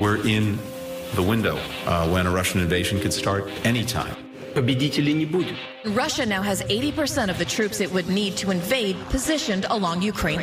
We're in the window uh, when a Russian invasion could start anytime. Russia now has 80% of the troops it would need to invade positioned along Ukraine.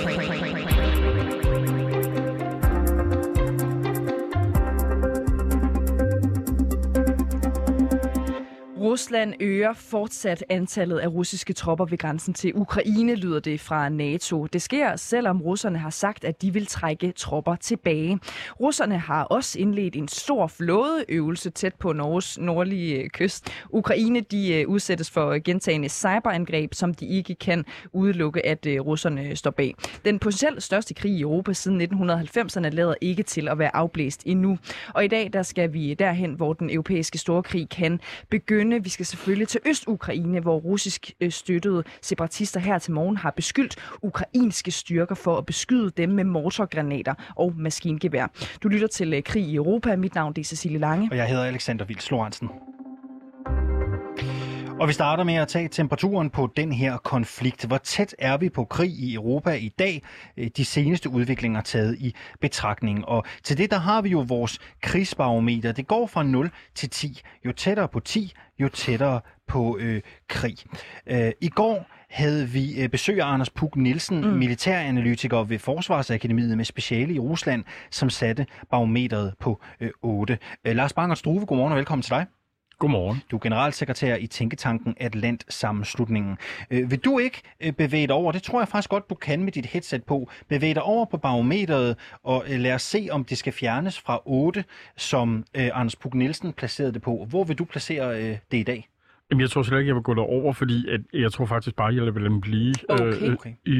Rusland øger fortsat antallet af russiske tropper ved grænsen til Ukraine, lyder det fra NATO. Det sker, selvom russerne har sagt, at de vil trække tropper tilbage. Russerne har også indledt en stor flådeøvelse tæt på Norges nordlige øh, kyst. Ukraine de øh, udsættes for gentagende cyberangreb, som de ikke kan udelukke, at øh, russerne står bag. Den potentielt største krig i Europa siden 1990'erne lader ikke til at være afblæst endnu. Og i dag der skal vi derhen, hvor den europæiske storkrig kan begynde. Vi skal selvfølgelig til Øst-Ukraine, hvor russisk øh, støttede separatister her til morgen har beskyldt ukrainske styrker for at beskyde dem med mortorgranater og maskingevær. Du lytter til øh, Krig i Europa. Mit navn er Cecilie Lange. Og jeg hedder Alexander Vils Lorentzen. Og vi starter med at tage temperaturen på den her konflikt. Hvor tæt er vi på krig i Europa i dag? Øh, de seneste udviklinger taget i betragtning. Og til det der har vi jo vores krigsbarometer. Det går fra 0 til 10. Jo tættere på 10, jo tættere på øh, krig. Øh, I går havde vi øh, besøg af Anders Puk Nielsen, mm. militæranalytiker ved Forsvarsakademiet med speciale i Rusland, som satte barometeret på øh, 8. Øh, Lars Banger Struve, godmorgen og velkommen til dig. Godmorgen. Du er generalsekretær i Tænketanken Atlant Sammenslutningen. Øh, vil du ikke øh, bevæge dig over, det tror jeg faktisk godt, du kan med dit headset på, bevæge dig over på barometeret og øh, lad os se, om det skal fjernes fra 8, som øh, Anders Puk Nielsen placerede det på. Hvor vil du placere øh, det i dag? Jamen, jeg tror slet ikke, jeg vil gå derover, fordi at jeg tror faktisk bare, jeg vil dem blive. Okay. Øh, Okay. i,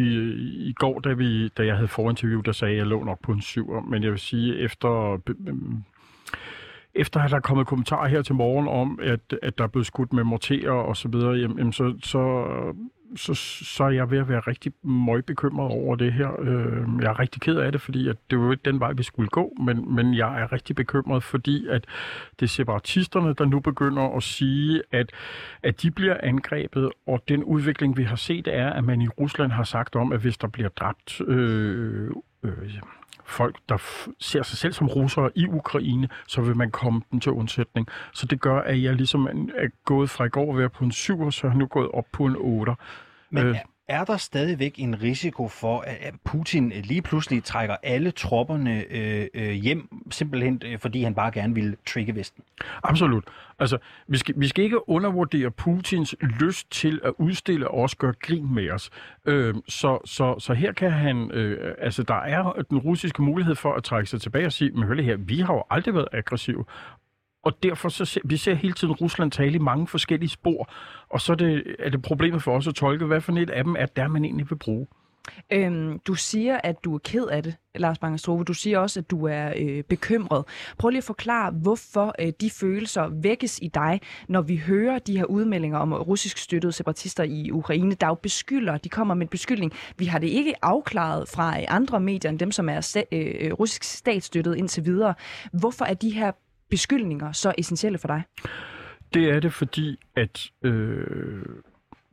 I går, da, vi, da jeg havde forinterview, der sagde jeg, at jeg lå nok på en syver, men jeg vil sige, efter... øhm, efter at der er kommet kommentarer her til morgen om, at, at der er blevet skudt med morterer og så videre, jamen, så, så, så, så er jeg ved at være rigtig møgbekymret over det her. Øh, jeg er rigtig ked af det, fordi at det var jo ikke den vej, vi skulle gå, men, men jeg er rigtig bekymret, fordi at det er separatisterne, der nu begynder at sige, at, at de bliver angrebet, og den udvikling, vi har set, er, at man i Rusland har sagt om, at hvis der bliver dræbt øh, øh, folk, der ser sig selv som russere i Ukraine, så vil man komme dem til undsætning. Så det gør, at jeg ligesom er gået fra i går at være på en 7, så jeg nu gået op på en 8. Men Øh er der stadigvæk en risiko for, at Putin lige pludselig trækker alle tropperne øh, øh, hjem, simpelthen øh, fordi han bare gerne vil trigge Vesten? Absolut. Altså, vi skal, vi skal ikke undervurdere Putins lyst til at udstille og også gøre grin med os. Øh, så, så, så her kan han, øh, altså der er den russiske mulighed for at trække sig tilbage og sige, men hør her, vi har jo aldrig været aggressive. Og derfor så ser, vi ser hele tiden Rusland tale i mange forskellige spor, og så er det, er det problemet for os at tolke, hvad for et af dem er der, man egentlig vil bruge. Øhm, du siger, at du er ked af det, Lars Bangerstrove. Du siger også, at du er øh, bekymret. Prøv lige at forklare, hvorfor øh, de følelser vækkes i dig, når vi hører de her udmeldinger om russisk støttede separatister i Ukraine, der jo beskylder, de kommer med en beskyldning. Vi har det ikke afklaret fra øh, andre medier end dem, som er sta- øh, øh, russisk statsstøttet indtil videre. Hvorfor er de her beskyldninger så essentielle for dig? Det er det, fordi at øh,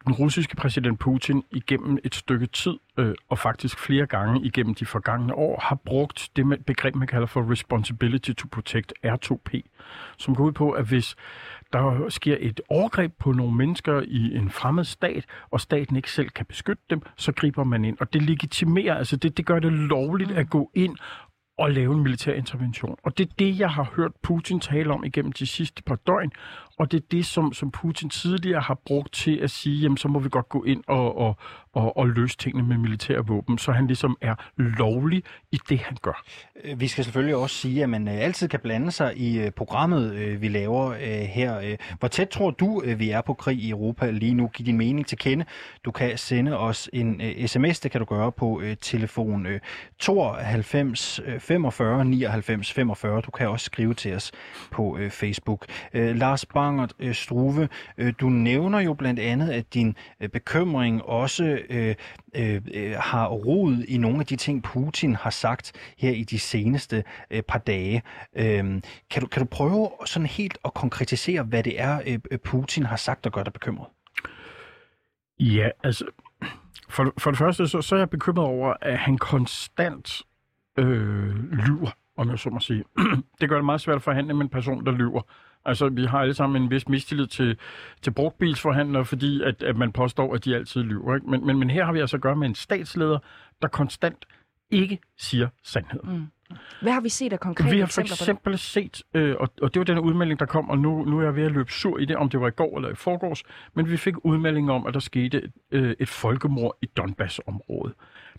den russiske præsident Putin igennem et stykke tid, øh, og faktisk flere gange igennem de forgangne år, har brugt det begreb, man kalder for Responsibility to Protect, R2P, som går ud på, at hvis der sker et overgreb på nogle mennesker i en fremmed stat, og staten ikke selv kan beskytte dem, så griber man ind. Og det legitimerer, altså det, det gør det lovligt at gå ind og lave en militær intervention. Og det er det, jeg har hørt Putin tale om igennem de sidste par døgn, og det er det, som, som Putin tidligere har brugt til at sige, jamen så må vi godt gå ind og, og, og, og løse tingene med militære våben, så han ligesom er lovlig i det, han gør. Øh, vi skal selvfølgelig også sige, at man øh, altid kan blande sig i øh, programmet, vi laver her. Hvor tæt tror du, vi er på krig i Europa lige nu? Giv din mening til kende. Du kan sende os en sms, det kan du gøre på telefon 92 45 99 45. Du kan også skrive til os på Facebook. Lars Bangert Struve, du nævner jo blandt andet, at din bekymring også Øh, øh, øh, har rod i nogle af de ting, Putin har sagt her i de seneste øh, par dage. Øh, kan, du, kan du prøve sådan helt at konkretisere, hvad det er, øh, øh, Putin har sagt, der gør dig bekymret? Ja, altså, for, for det første, så, så er jeg bekymret over, at han konstant øh, lyver om jeg så må sige. det gør det meget svært at forhandle med en person, der lyver. Altså, vi har alle sammen en vis mistillid til, til brugtbilsforhandlere, fordi at, at man påstår, at de altid lyver. Ikke? Men, men, men her har vi altså at gøre med en statsleder, der konstant ikke siger sandheden. Mm. Hvad har vi set af konkrete Vi har for eksempel set, øh, og, og det var den udmelding, der kom, og nu, nu er jeg ved at løbe sur i det, om det var i går eller i forgårs, men vi fik udmelding om, at der skete øh, et folkemord i Donbass-området.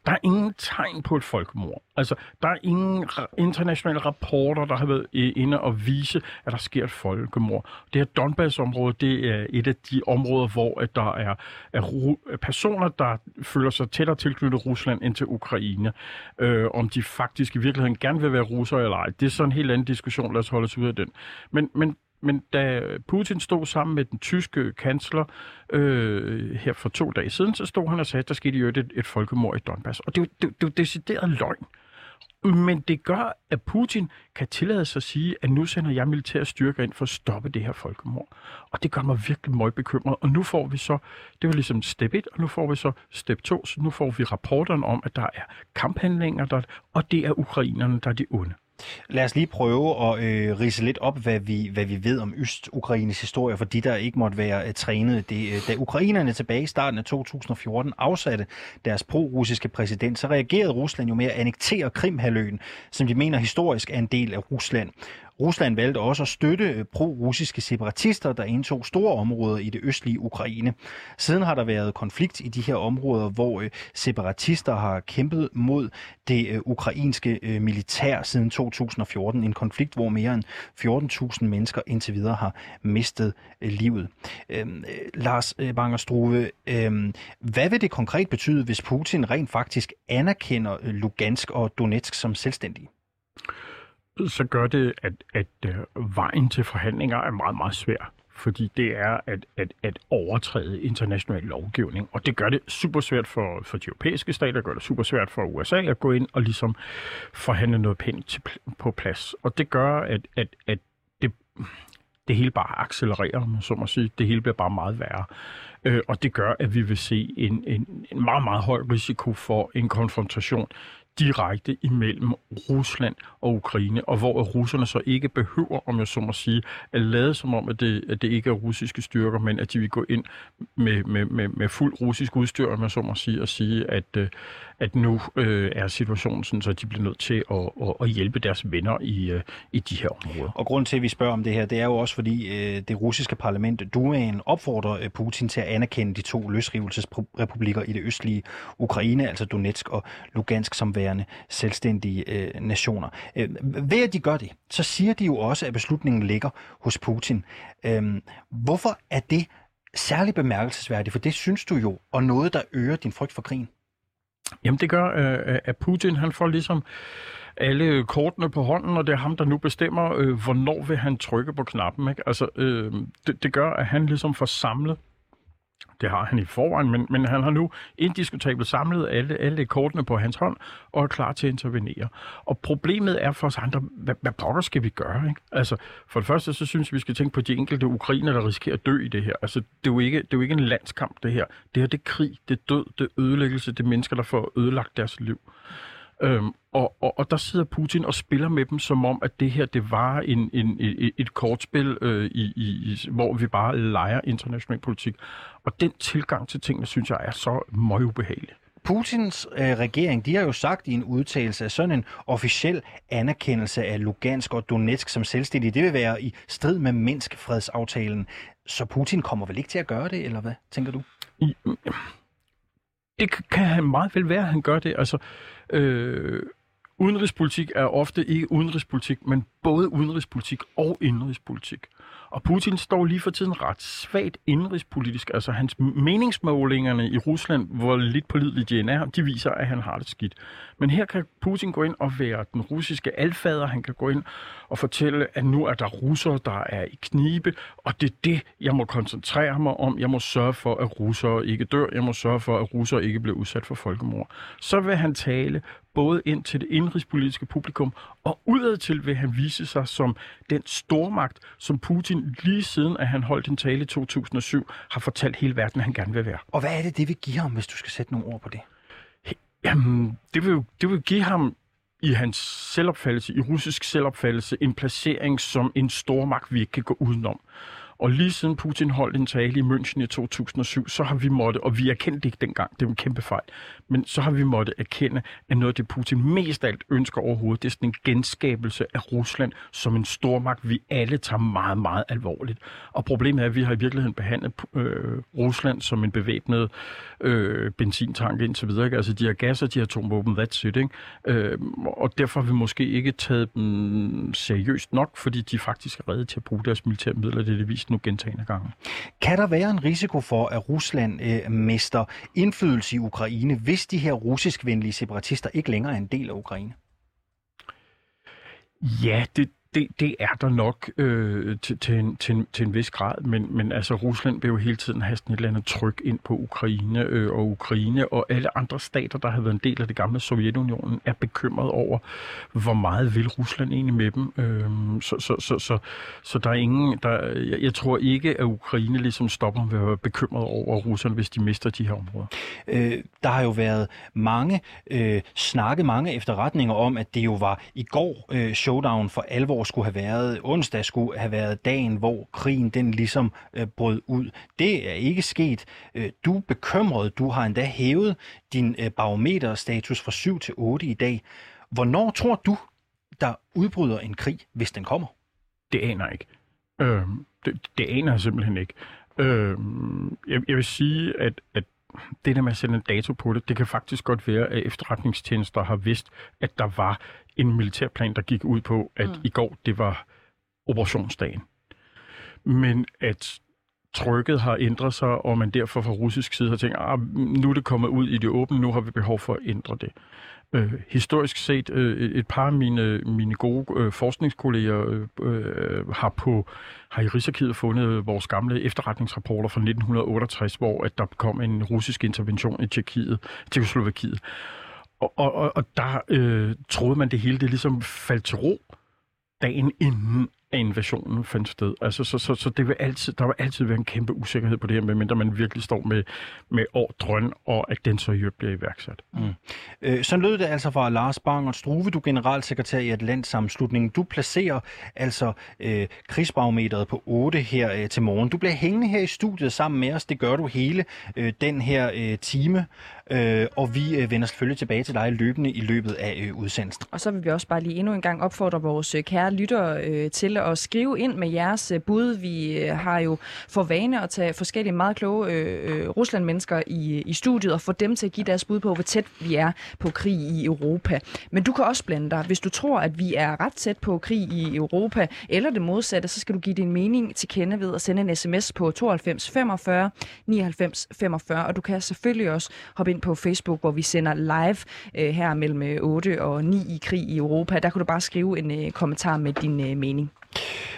Der er ingen tegn på et folkemord. Altså, der er ingen internationale rapporter, der har været øh, inde og vise, at der sker et folkemord. Det her Donbass-område, det er et af de områder, hvor at der er, er ru- personer, der føler sig tættere tilknyttet Rusland end til Ukraine. Øh, om de faktisk i virkeligheden gerne vil være russere eller ej. Det er sådan en helt anden diskussion. Lad os holde os ud af den. Men, men men da Putin stod sammen med den tyske kansler øh, her for to dage siden, så stod han og sagde, at der skete jo et, et folkemord i Donbass. Og det er jo det, det er jo decideret løgn. Men det gør, at Putin kan tillade sig at sige, at nu sender jeg militære styrker ind for at stoppe det her folkemord. Og det gør mig virkelig meget bekymret. Og nu får vi så, det var ligesom step 1, og nu får vi så step 2, så nu får vi rapporterne om, at der er kamphandlinger, der, og det er ukrainerne, der er de onde. Lad os lige prøve at øh, rise lidt op, hvad vi, hvad vi ved om Øst-Ukraines historie, for de, der ikke måtte være øh, trænet. Det, øh, da ukrainerne tilbage i starten af 2014 afsatte deres pro-russiske præsident, så reagerede Rusland jo med at annektere Krimhaløen, som de mener historisk er en del af Rusland. Rusland valgte også at støtte øh, pro-russiske separatister, der indtog store områder i det østlige Ukraine. Siden har der været konflikt i de her områder, hvor øh, separatister har kæmpet mod det øh, ukrainske militær siden 2014. En konflikt, hvor mere end 14.000 mennesker indtil videre har mistet livet. Øhm, øh, Lars øh, Bangerstruve, øh, hvad vil det konkret betyde, hvis Putin rent faktisk anerkender Lugansk og Donetsk som selvstændige? Så gør det, at, at øh, vejen til forhandlinger er meget, meget svær. Fordi det er at, at, at overtræde international lovgivning. Og det gør det super svært for, for de europæiske stater, gør det super svært for USA at gå ind og ligesom forhandle noget pænt til, på plads. Og det gør, at, at, at det, det hele bare accelererer, man så må sige. Det hele bliver bare meget værre. Øh, og det gør, at vi vil se en, en, en meget, meget høj risiko for en konfrontation direkte imellem Rusland og Ukraine, og hvor russerne så ikke behøver, om jeg så må sige, at lade som om, at det, at det ikke er russiske styrker, men at de vil gå ind med, med, med, med fuld russisk udstyr, om jeg så må sige, og sige, at, øh, at nu øh, er situationen sådan, så de bliver nødt til at, at, at hjælpe deres venner i, øh, i de her områder. Og grund til, at vi spørger om det her, det er jo også, fordi øh, det russiske parlament, Dumaen, opfordrer øh, Putin til at anerkende de to løsrivelsesrepublikker i det østlige Ukraine, altså Donetsk og Lugansk, som værende selvstændige øh, nationer. Øh, ved at de gør det, så siger de jo også, at beslutningen ligger hos Putin. Øh, hvorfor er det særligt bemærkelsesværdigt? For det synes du jo, og noget, der øger din frygt for krigen. Jamen det gør, øh, øh, at Putin han får ligesom alle kortene på hånden, og det er ham, der nu bestemmer, øh, hvornår vil han trykke på knappen. Ikke? Altså, øh, det, det gør, at han ligesom får samlet det har han i forvejen, men, men han har nu indiskutabelt samlet alle, alle kortene på hans hånd og er klar til at intervenere. Og problemet er for os andre, hvad, hvad pokker skal vi gøre? Ikke? Altså, for det første, så synes vi, vi skal tænke på de enkelte ukrainer, der risikerer at dø i det her. Altså, det er jo ikke, det er jo ikke en landskamp, det her. Det her, det er krig, det er død, det er ødelæggelse, det er mennesker, der får ødelagt deres liv. Øhm, og, og, og der sidder Putin og spiller med dem, som om, at det her, det var en, en, et, et kortspil, øh, i, i, hvor vi bare leger international politik. Og den tilgang til tingene, synes jeg, er så meget ubehagelig. Putins øh, regering, de har jo sagt i en udtalelse, at sådan en officiel anerkendelse af Lugansk og Donetsk som selvstændige, det vil være i strid med Minsk-fredsaftalen. Så Putin kommer vel ikke til at gøre det, eller hvad, tænker du? I, det kan han meget vel være, at han gør det. Altså, øh, udenrigspolitik er ofte ikke udenrigspolitik, men både udenrigspolitik og indrigspolitik. Og Putin står lige for tiden ret svagt indrigspolitisk. Altså hans meningsmålingerne i Rusland, hvor lidt pålidelige de er, de viser, at han har det skidt. Men her kan Putin gå ind og være den russiske alfader. Han kan gå ind og fortælle, at nu er der russere, der er i knibe, og det er det, jeg må koncentrere mig om. Jeg må sørge for, at russere ikke dør. Jeg må sørge for, at russere ikke bliver udsat for folkemord. Så vil han tale både ind til det indrigspolitiske publikum, og udad til vil han vise sig som den stormagt, som Putin lige siden, at han holdt en tale i 2007, har fortalt hele verden, at han gerne vil være. Og hvad er det, det vil give ham, hvis du skal sætte nogle ord på det? Jamen, det vil, det vil give ham i hans selvopfattelse, i russisk selvopfattelse, en placering som en stormagt, vi ikke kan gå udenom. Og lige siden Putin holdt en tale i München i 2007, så har vi måttet, og vi erkendte ikke dengang, det var en kæmpe fejl, men så har vi måttet erkende, at noget af det Putin mest af alt ønsker overhovedet, det er sådan en genskabelse af Rusland som en stormagt, vi alle tager meget, meget alvorligt. Og problemet er, at vi har i virkeligheden behandlet øh, Rusland som en bevæbnet øh, benzintank indtil videre. Ikke? Altså de har gas og de har atomvåben, that's it. Ikke? Øh, og derfor har vi måske ikke taget dem seriøst nok, fordi de faktisk er redde til at bruge deres militære midler, det er det vist nu gentagende gange. Kan der være en risiko for, at Rusland øh, mister indflydelse i Ukraine, hvis de her russiskvenlige separatister ikke længere er en del af Ukraine? Ja, det, det, det er der nok øh, til, til, en, til, en, til en vis grad, men, men altså Rusland vil jo hele tiden have sådan et eller andet tryk ind på Ukraine øh, og Ukraine, og alle andre stater, der har været en del af det gamle Sovjetunionen, er bekymret over, hvor meget vil Rusland egentlig med dem. Øh, så, så, så, så, så der er ingen, der, jeg, jeg tror ikke, at Ukraine ligesom stopper med at være bekymret over Rusland, hvis de mister de her områder. Øh, der har jo været mange øh, snakke, mange efterretninger om, at det jo var i går øh, showdown for alvor skulle have været, onsdag skulle have været dagen, hvor krigen den ligesom øh, brød ud. Det er ikke sket. Øh, du er bekymret. Du har endda hævet din øh, barometerstatus fra 7 til 8 i dag. Hvornår tror du, der udbryder en krig, hvis den kommer? Det aner jeg ikke. Øh, det, det aner jeg simpelthen ikke. Øh, jeg, jeg vil sige, at, at det der med at sætte en dato på det, det kan faktisk godt være, at efterretningstjenester har vidst, at der var en militærplan, der gik ud på, at mm. i går det var operationsdagen. Men at trykket har ændret sig, og man derfor fra russisk side har tænkt, at ah, nu er det kommet ud i det åbne, nu har vi behov for at ændre det. Øh, historisk set, øh, et par af mine, mine gode øh, forskningskolleger øh, øh, har, på, har i Rigsarkivet fundet vores gamle efterretningsrapporter fra 1968, hvor at der kom en russisk intervention i Tjekkiet, Tjekkoslovakiet. Og, og, og, og der øh, troede man, det hele det ligesom faldt til ro dagen inden at invasionen fandt sted. Altså, så, så, så det vil altid, der vil altid være en kæmpe usikkerhed på det her, medmindre man virkelig står med, med ordren, og at den så i bliver iværksat. Mm. Øh, så lød det altså fra Lars Bang Struve, du generalsekretær i Atlantsamslutningen. Du placerer altså øh, krigsbarometeret på 8 her øh, til morgen. Du bliver hængende her i studiet sammen med os. Det gør du hele øh, den her øh, time. Øh, og vi øh, vender selvfølgelig tilbage til dig løbende i løbet af øh, udsendelsen. Og så vil vi også bare lige endnu en gang opfordre vores øh, kære lyttere øh, til at skrive ind med jeres øh, bud. Vi øh, har jo for vane at tage forskellige meget kloge øh, øh Rusland-mennesker i, øh, i studiet og få dem til at give deres bud på, hvor tæt vi er på krig i Europa. Men du kan også blande dig. Hvis du tror, at vi er ret tæt på krig i Europa, eller det modsatte, så skal du give din mening til kende ved at sende en sms på 92 45 99 45. Og du kan selvfølgelig også hoppe ind på Facebook, hvor vi sender live øh, her mellem øh, 8 og 9 i krig i Europa. Der kan du bare skrive en øh, kommentar med din øh, mening.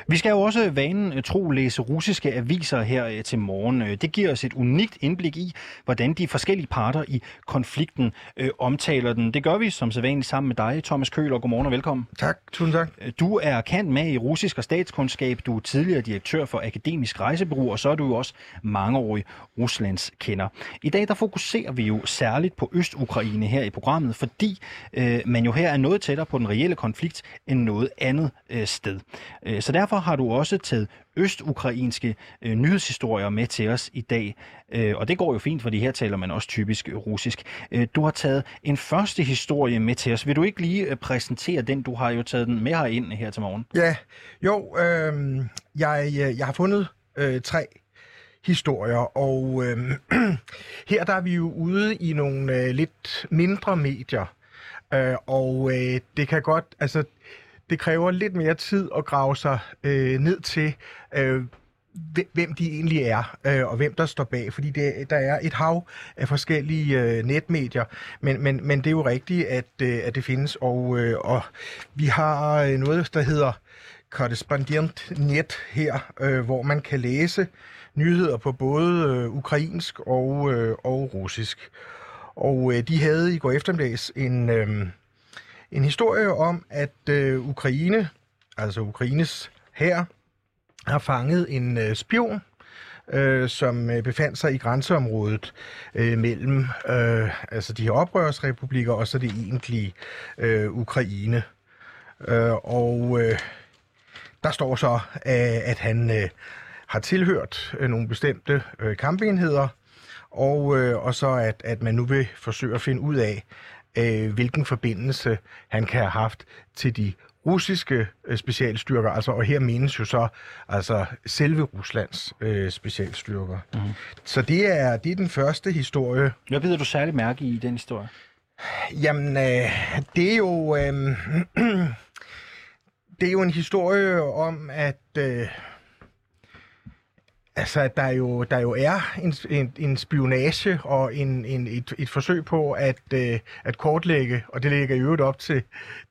Vi skal jo også vanen øh, tro læse russiske aviser her øh, til morgen. Øh, det giver os et unikt indblik i, hvordan de forskellige parter i konflikten øh, omtaler den. Det gør vi som sædvanligt sammen med dig, Thomas Køhl, og godmorgen og velkommen. Tak, tusind tak. Du er kendt med i russisk og statskundskab. Du er tidligere direktør for Akademisk Rejsebureau, og så er du jo også mangeårig Ruslands kender. I dag der fokuserer vi jo særligt på Øst-Ukraine her i programmet, fordi øh, man jo her er noget tættere på den reelle konflikt end noget andet øh, sted. Så derfor har du også taget østukrainske øh, nyhedshistorier med til os i dag. Øh, og det går jo fint, fordi her taler man også typisk russisk. Øh, du har taget en første historie med til os. Vil du ikke lige øh, præsentere den? Du har jo taget den med herind her til morgen. Ja, jo, øhm, øh, jeg, jeg har fundet øh, tre historier, og øh, her der er vi jo ude i nogle øh, lidt mindre medier, øh, og øh, det kan godt, altså det kræver lidt mere tid at grave sig øh, ned til, øh, hvem de egentlig er, øh, og hvem der står bag, fordi det, der er et hav af forskellige øh, netmedier, men, men, men det er jo rigtigt, at, øh, at det findes, og, øh, og vi har øh, noget, der hedder Correspondent Net her, øh, hvor man kan læse nyheder på både øh, ukrainsk og, øh, og russisk. Og øh, de havde i går eftermiddags en... Øh, en historie om, at øh, Ukraine, altså Ukraines her, har fanget en øh, spion, øh, som øh, befandt sig i grænseområdet øh, mellem øh, altså de her oprørsrepublikker og så det egentlige øh, Ukraine. Øh, og øh, der står så, øh, at han øh, har tilhørt øh, nogle bestemte øh, kampenheder, og, øh, og så at, at man nu vil forsøge at finde ud af, øh, hvilken forbindelse han kan have haft til de russiske øh, specialstyrker, altså, og her menes jo så altså selve Ruslands øh, specialstyrker. Mm. Så det er, det er den første historie. Hvad ved du særligt mærke i den historie? Jamen, øh, det er jo... Øh, det er jo en historie om, at... Øh, Altså, at der jo, der jo er en, en, en spionage og en, en, et, et forsøg på at, øh, at kortlægge, og det ligger i øvrigt op til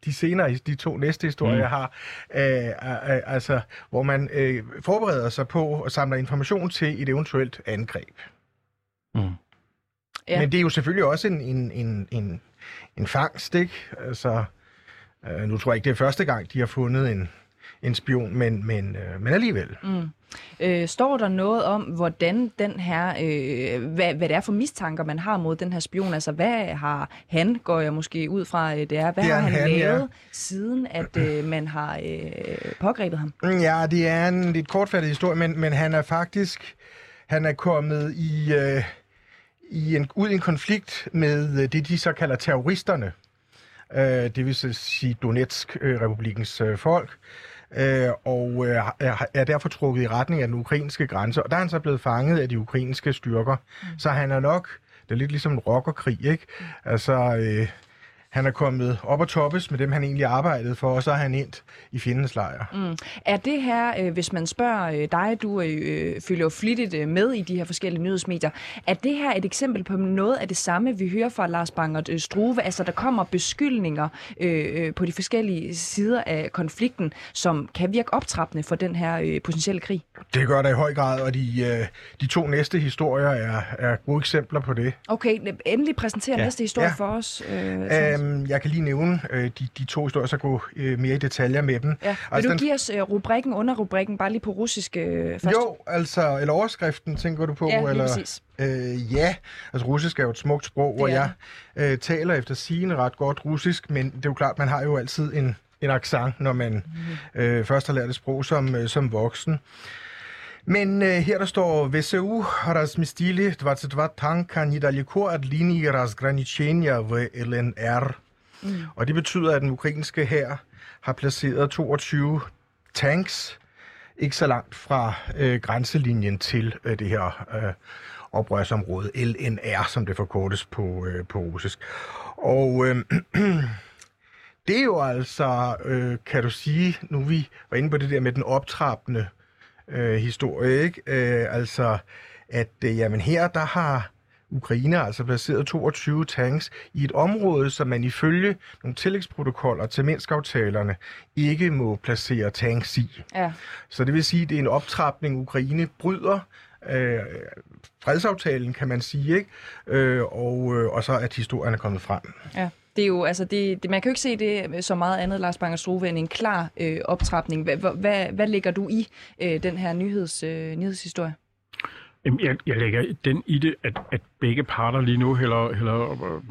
de senere, de to næste historier, mm. jeg har, øh, øh, altså, hvor man øh, forbereder sig på at samle information til et eventuelt angreb. Mm. Ja. Men det er jo selvfølgelig også en, en, en, en, en fangst, ikke? Altså, øh, nu tror jeg ikke, det er første gang, de har fundet en, en spion, men, men, øh, men alligevel. Mm. Øh, står der noget om, hvordan den her, øh, hvad, hvad det er for mistanker, man har mod den her spion? Altså, hvad har han, går jeg måske ud fra, øh, det er, hvad det er har han, han lavet, ja. siden at øh, man har øh, pågrebet ham? Ja, det er en lidt kortfattet historie, men, men han er faktisk, han er kommet i, øh, i en, ud i en konflikt med det, de så kalder terroristerne. Øh, det vil sige Donetsk-republikens øh, folk øh, og øh, er derfor trukket i retning af den ukrainske grænse. Og der er han så blevet fanget af de ukrainske styrker. Mm. Så han er nok, det er lidt ligesom en rockerkrig, ikke? Mm. Altså, øh, han er kommet op og toppes med dem, han egentlig arbejdede for, og så er han endt i fjendens lejr. Mm. Er det her, øh, hvis man spørger øh, dig, du øh, følger jo flittigt øh, med i de her forskellige nyhedsmedier, er det her et eksempel på noget af det samme, vi hører fra Lars Bangert øh, Struve? Altså, der kommer beskyldninger øh, øh, på de forskellige sider af konflikten, som kan virke optrappende for den her øh, potentielle krig? Det gør det i høj grad, og de, øh, de to næste historier er, er gode eksempler på det. Okay, endelig præsentere ja. næste historie ja. for os. Øh, Øhm, jeg kan lige nævne øh, de, de to historier, så gå øh, mere i detaljer med dem. Ja. Vil altså, du give os øh, rubrikken under rubrikken, bare lige på russisk øh, først? Jo, altså, eller overskriften, tænker du på? Ja, eller, præcis. Øh, ja, altså russisk er jo et smukt sprog, hvor jeg øh, taler efter sigende ret godt russisk, men det er jo klart, man har jo altid en, en accent, når man mm. øh, først har lært et sprog som, øh, som voksen. Men øh, her der står ВСУ разместили 22 танка недалеко от линии разграничения в ЛНР. Mm. Og det betyder, at den ukrainske her har placeret 22 tanks ikke så langt fra øh, grænselinjen til øh, det her øh, oprørsområde, LNR, som det forkortes på, øh, på russisk. Og øh, det er jo altså, øh, kan du sige, nu vi var inde på det der med den optrappende øh, historie, ikke? Øh, altså, at øh, jamen her, der har Ukraine altså placeret 22 tanks i et område, som man ifølge nogle tillægsprotokoller til Minsk-aftalerne ikke må placere tanks i. Ja. Så det vil sige, at det er en optrapning, Ukraine bryder øh, fredsaftalen, kan man sige, ikke? Øh, og, øh, og så at historien er kommet frem. Ja. Det er jo, altså, det, det, man kan jo ikke se det så meget andet, Lars Banger Struve, end en klar øh, optrapning. Hvad, hvad, hvad lægger du i øh, den her nyheds, øh, nyhedshistorie? Jeg, jeg lægger den i det, at, at begge parter lige nu hælder, hælder øh,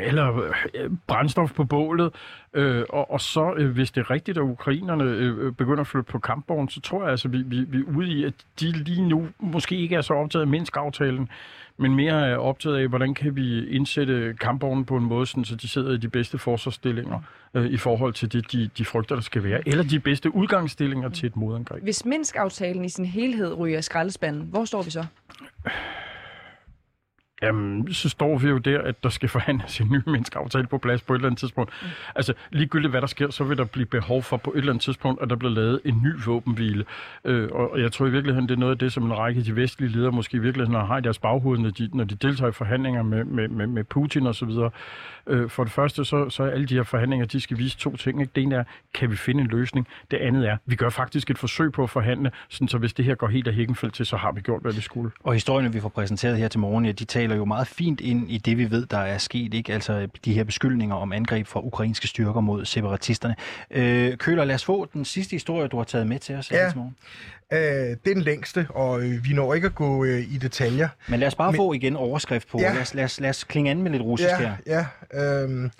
eller øh, brændstof på bålet. Øh, og, og så, øh, hvis det er rigtigt, at ukrainerne øh, øh, begynder at flytte på kampvognen, så tror jeg altså, vi, vi, vi er ude i, at de lige nu måske ikke er så optaget af Minsk-aftalen, men mere er optaget af, hvordan kan vi indsætte kampvognen på en måde, sådan, så de sidder i de bedste forsvarsstillinger øh, i forhold til det, de, de frygter, der skal være, eller de bedste udgangsstillinger til et modangreb. Hvis Minsk-aftalen i sin helhed ryger skraldespanden, hvor står vi så? Jamen, så står vi jo der, at der skal forhandles en ny menneskeaftale på plads på et eller andet tidspunkt. Mm. Altså, ligegyldigt hvad der sker, så vil der blive behov for på et eller andet tidspunkt, at der bliver lavet en ny våbenhvile. Øh, og jeg tror i virkeligheden, det er noget af det, som en række af de vestlige ledere måske i virkeligheden har i deres baghoved, når de, når de deltager i forhandlinger med, med, med, med Putin og så videre. Øh, for det første, så, så er alle de her forhandlinger, de skal vise to ting. Ikke? Det ene er, kan vi finde en løsning? Det andet er, vi gør faktisk et forsøg på at forhandle, sådan så hvis det her går helt af Hækkenfeldt til, så har vi gjort, hvad vi skulle. Og historierne, vi får præsenteret her til morgen, ja, de taler taler jo meget fint ind i det, vi ved, der er sket. ikke? Altså de her beskyldninger om angreb fra ukrainske styrker mod separatisterne. Øh, Køler, lad os få den sidste historie, du har taget med til os Ja. her til morgen. Øh, det er den længste, og øh, vi når ikke at gå øh, i detaljer. Men lad os bare Men- få igen overskrift på. Ja. Lad, os, lad, os, lad os klinge an med lidt russisk her. Ja, ja. Øhm,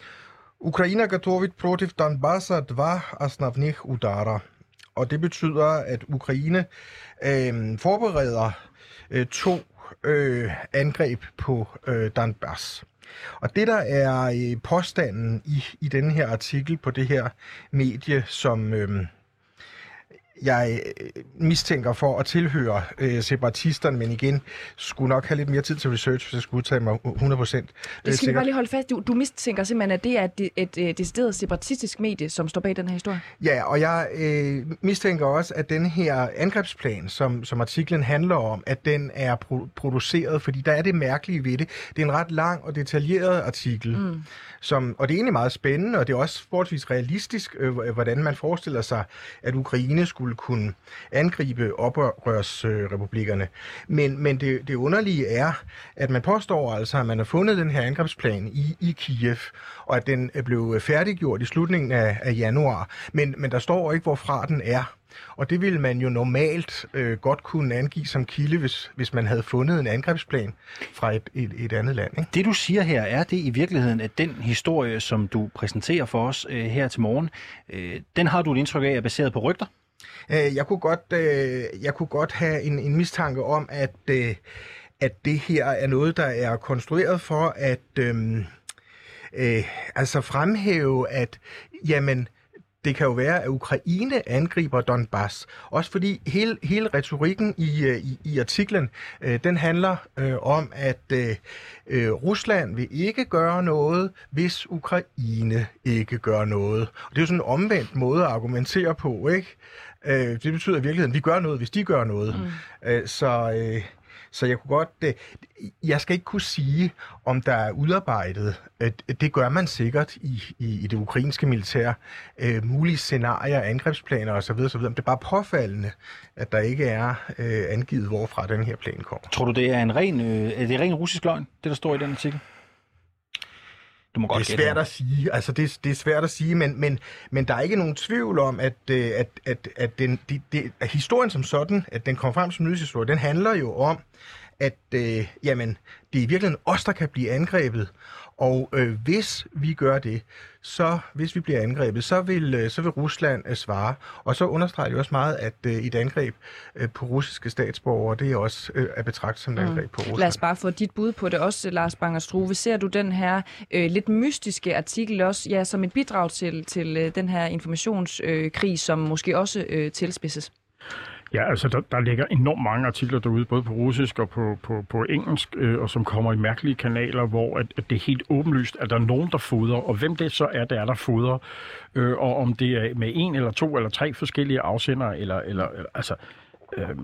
Ukraina готовит против Донбасса два основных удара. Og det betyder, at Ukraine øh, forbereder øh, to øh, angreb på øh, Donbass. Og det, der er øh, påstanden i, i den her artikel på det her medie, som øh, jeg øh, mistænker for at tilhøre øh, separatisterne, men igen, skulle nok have lidt mere tid til research, hvis jeg skulle udtale mig 100% Det skal vi bare lige holde fast. Du, du mistænker simpelthen, at det er et, et, et decideret separatistisk medie, som står bag den her historie. Ja, og jeg øh, mistænker også, at den her angrebsplan, som, som artiklen handler om, at den er pro- produceret, fordi der er det mærkelige ved det. Det er en ret lang og detaljeret artikel, mm. som, og det er egentlig meget spændende, og det er også forholdsvis realistisk, øh, hvordan man forestiller sig, at Ukraine skulle kunne angribe oprørsrepublikkerne. Men, men det, det underlige er, at man påstår altså, at man har fundet den her angrebsplan i, i Kiev, og at den er blevet færdiggjort i slutningen af, af januar. Men, men der står ikke, hvorfra den er. Og det ville man jo normalt øh, godt kunne angive som kilde, hvis, hvis man havde fundet en angrebsplan fra et, et, et andet land. Ikke? Det du siger her, er det i virkeligheden, at den historie, som du præsenterer for os øh, her til morgen, øh, den har du et indtryk af er baseret på rygter? Øh, jeg, kunne godt, øh, jeg kunne godt have en, en mistanke om, at, øh, at det her er noget, der er konstrueret for at øh, øh, altså fremhæve, at jamen, det kan jo være, at Ukraine angriber Donbass. Også fordi hele, hele retorikken i, øh, i, i artiklen, øh, den handler øh, om, at øh, øh, Rusland vil ikke gøre noget, hvis Ukraine ikke gør noget. Og det er jo sådan en omvendt måde at argumentere på, ikke? Øh, det betyder i virkeligheden, at vi gør noget, hvis de gør noget. Mm. Øh, så... Øh, så jeg kunne godt, øh, jeg skal ikke kunne sige, om der er udarbejdet, øh, det gør man sikkert i, i, i det ukrainske militær, øh, mulige scenarier, angrebsplaner osv. osv. Men det er bare påfaldende, at der ikke er øh, angivet, hvorfra den her plan kommer. Tror du, det er en ren, øh, er det ren russisk løgn, det der står i den artikel? Du må godt Det er svært at sige, altså det, det er svært at sige, men, men, men der er ikke nogen tvivl om, at, øh, at, at, at, den, de, de, at historien som sådan, at den kom frem som nyhedshistorie, den handler jo om, at øh, jamen, det er i virkeligheden os, der kan blive angrebet. Og øh, hvis vi gør det, så hvis vi bliver angrebet, så vil, øh, så vil Rusland øh, svare. Og så understreger det også meget, at øh, et angreb øh, på russiske statsborgere, det er også øh, at betragte som et angreb på Rusland. Mm. Lad os bare få dit bud på det også, Lars Bangerstruve. Ser du den her øh, lidt mystiske artikel også ja, som et bidrag til, til øh, den her informationskrig, øh, som måske også øh, tilspidses? Ja, altså der, der ligger enormt mange artikler derude, både på russisk og på, på, på engelsk, øh, og som kommer i mærkelige kanaler, hvor at, at det er helt åbenlyst, at der er nogen, der fodrer, og hvem det så er, der er, der fodrer, øh, og om det er med en eller to eller tre forskellige afsendere, eller, eller, eller altså... Øh,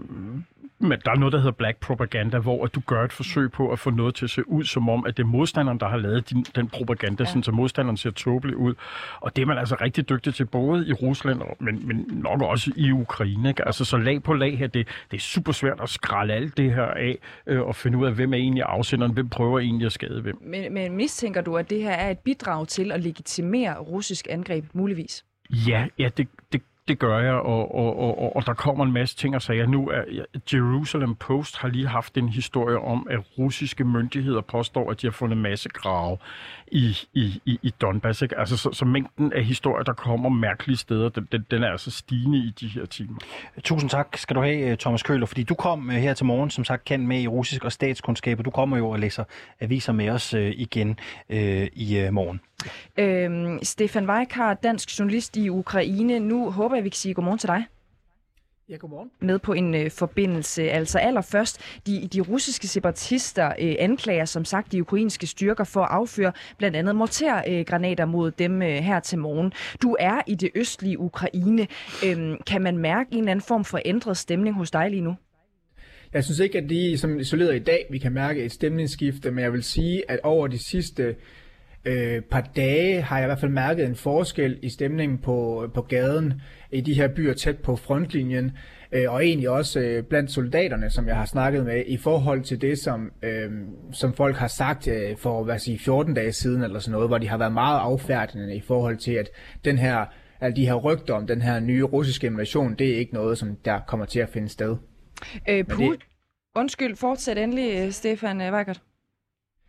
men der er noget, der hedder black propaganda, hvor at du gør et forsøg på at få noget til at se ud, som om, at det er modstanderen, der har lavet din, den propaganda, ja. sådan, så modstanderen ser tåbelig ud. Og det er man altså rigtig dygtig til, både i Rusland, og, men, men nok også i Ukraine. Ikke? Altså, så lag på lag her, det, det er super svært at skralde alt det her af, øh, og finde ud af, hvem er egentlig afsenderen, hvem prøver egentlig at skade hvem. Men, men mistænker du, at det her er et bidrag til at legitimere russisk angreb, muligvis? Ja, ja det, det, det gør jeg, og, og, og, og, og der kommer en masse ting og sager. Nu er Jerusalem Post har lige haft en historie om, at russiske myndigheder påstår, at de har fundet masse grave i, i, i, i Donbass. Ikke? Altså, så, så mængden af historier, der kommer mærkelige steder, den, den, den er altså stigende i de her timer. Tusind tak skal du have, øh, Thomas Køler, fordi du kom øh, her til morgen, som sagt, kendt med i russisk og statskundskab, og du kommer jo og læser aviser med os øh, igen øh, i morgen. Øhm, Stefan Weikart, dansk journalist i Ukraine. Nu håber jeg, vi kan sige godmorgen til dig. Ja, godmorgen. med på en øh, forbindelse. Altså allerførst, de, de russiske separatister øh, anklager som sagt de ukrainske styrker for at afføre blandt andet mortergranater øh, mod dem øh, her til morgen. Du er i det østlige Ukraine. Øhm, kan man mærke en eller anden form for ændret stemning hos dig lige nu? Jeg synes ikke, at det som isoleret i dag, vi kan mærke et stemningsskifte, men jeg vil sige, at over de sidste øh, par dage har jeg i hvert fald mærket en forskel i stemningen på, på gaden i de her byer tæt på frontlinjen, øh, og egentlig også øh, blandt soldaterne, som jeg har snakket med, i forhold til det, som, øh, som folk har sagt øh, for hvad sige, 14 dage siden eller sådan noget, hvor de har været meget affærdende i forhold til, at den her, alle de her rygter om den her nye russiske invasion, det er ikke noget, som der kommer til at finde sted. Øh, Pu- det- Undskyld, fortsæt endelig, øh, Stefan øh, Weigert.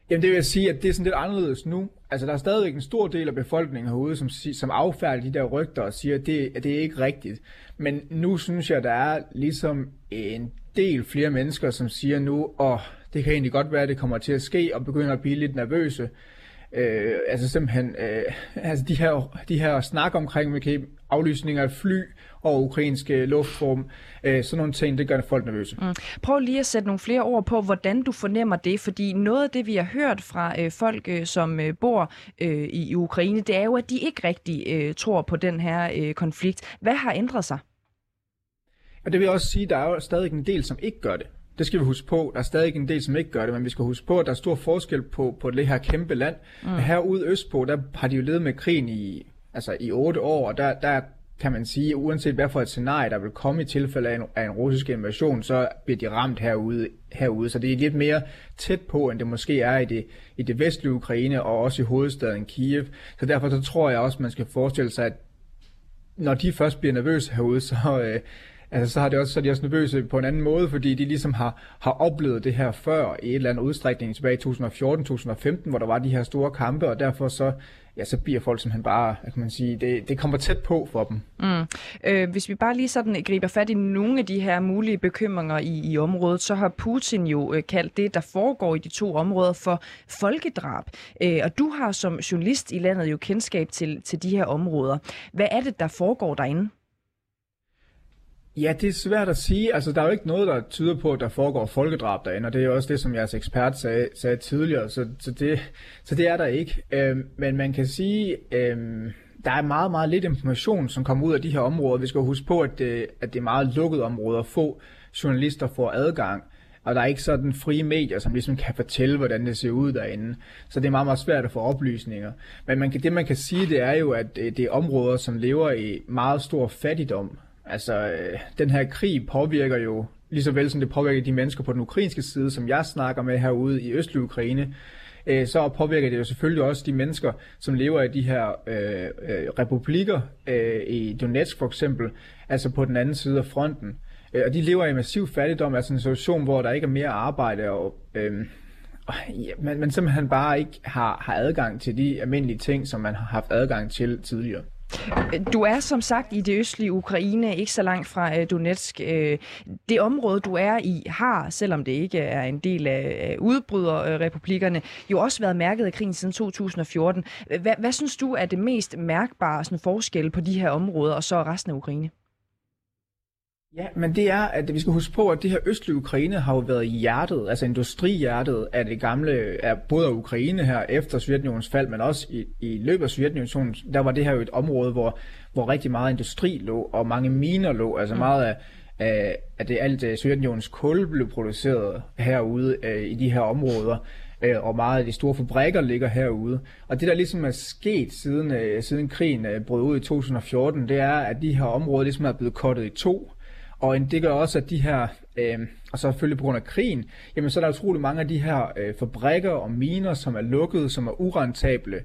Jamen det vil jeg sige, at det er sådan lidt anderledes nu. Altså der er stadigvæk en stor del af befolkningen herude, som, som affærder de der rygter og siger, at det, at det er ikke rigtigt. Men nu synes jeg, der er ligesom en del flere mennesker, som siger nu, åh, det kan egentlig godt være, at det kommer til at ske, og begynder at blive lidt nervøse. Øh, altså simpelthen, øh, altså de her, de her snak omkring okay, aflysninger af fly og ukrainske luftrum, øh, sådan nogle ting, det gør folk nervøse. Mm. Prøv lige at sætte nogle flere ord på, hvordan du fornemmer det, fordi noget af det, vi har hørt fra øh, folk, øh, som øh, bor øh, i, Ukraine, det er jo, at de ikke rigtig øh, tror på den her øh, konflikt. Hvad har ændret sig? Og det vil jeg også sige, der er jo stadig en del, som ikke gør det. Det skal vi huske på. Der er stadig en del, som ikke gør det, men vi skal huske på, at der er stor forskel på, på det her kæmpe land. Mm. Herude østpå, der har de jo levet med krigen i, altså i otte år, og der, der kan man sige, uanset hvad for et scenarie, der vil komme i tilfælde af en, af en russisk invasion, så bliver de ramt herude, herude. Så det er lidt mere tæt på, end det måske er i det, i det vestlige Ukraine, og også i hovedstaden Kiev. Så derfor så tror jeg også, man skal forestille sig, at når de først bliver nervøse herude, så, øh, altså, så, har de også, så er de også nervøse på en anden måde, fordi de ligesom har, har oplevet det her før i et eller andet udstrækning tilbage i 2014-2015, hvor der var de her store kampe, og derfor så, ja, så bliver folk simpelthen bare, kan man sige, det, det kommer tæt på for dem. Mm. Øh, hvis vi bare lige sådan griber fat i nogle af de her mulige bekymringer i, i området, så har Putin jo øh, kaldt det, der foregår i de to områder, for folkedrab. Øh, og du har som journalist i landet jo kendskab til, til de her områder. Hvad er det, der foregår derinde? Ja, det er svært at sige. Altså, der er jo ikke noget, der tyder på, at der foregår folkedrab derinde, og det er jo også det, som jeres ekspert sagde, sagde tidligere, så, så, det, så det er der ikke. Øhm, men man kan sige, øhm, der er meget, meget lidt information, som kommer ud af de her områder. Vi skal jo huske på, at det, at det er meget lukkede områder, få journalister får adgang, og der er ikke sådan frie medier, som ligesom kan fortælle, hvordan det ser ud derinde. Så det er meget, meget svært at få oplysninger. Men man kan, det, man kan sige, det er jo, at øh, det er områder, som lever i meget stor fattigdom. Altså, øh, den her krig påvirker jo, lige så vel som det påvirker de mennesker på den ukrainske side, som jeg snakker med herude i østlig Ukraine, øh, så påvirker det jo selvfølgelig også de mennesker, som lever i de her øh, øh, republikker, øh, i Donetsk for eksempel, altså på den anden side af fronten. Øh, og de lever i massiv fattigdom, altså en situation, hvor der ikke er mere arbejde, og øh, og ja, man, man simpelthen bare ikke har, har adgang til de almindelige ting, som man har haft adgang til tidligere. Du er som sagt i det østlige Ukraine, ikke så langt fra øh, Donetsk. Øh, det område, du er i, har, selvom det ikke er en del af udbryderrepublikkerne, jo også været mærket af krigen siden 2014. Hvad, hvad synes du er det mest mærkbare sådan, forskel på de her områder og så resten af Ukraine? Ja, men det er, at vi skal huske på, at det her østlige Ukraine har jo været hjertet, altså industrihjertet af det gamle, af både af Ukraine her efter Sovjetunionens fald, men også i, i løbet af Sovjetunionen, der var det her jo et område, hvor, hvor rigtig meget industri lå, og mange miner lå, altså meget af, af, af det alt øh, Sovjetunionens kul blev produceret herude øh, i de her områder, øh, og meget af de store fabrikker ligger herude. Og det, der ligesom er sket siden, øh, siden krigen brød ud i 2014, det er, at de her områder ligesom er blevet kottet i to, og det gør også, at de her, øh, og så selvfølgelig på grund af krigen, jamen så er der utrolig mange af de her øh, fabrikker og miner, som er lukkede, som er urentable.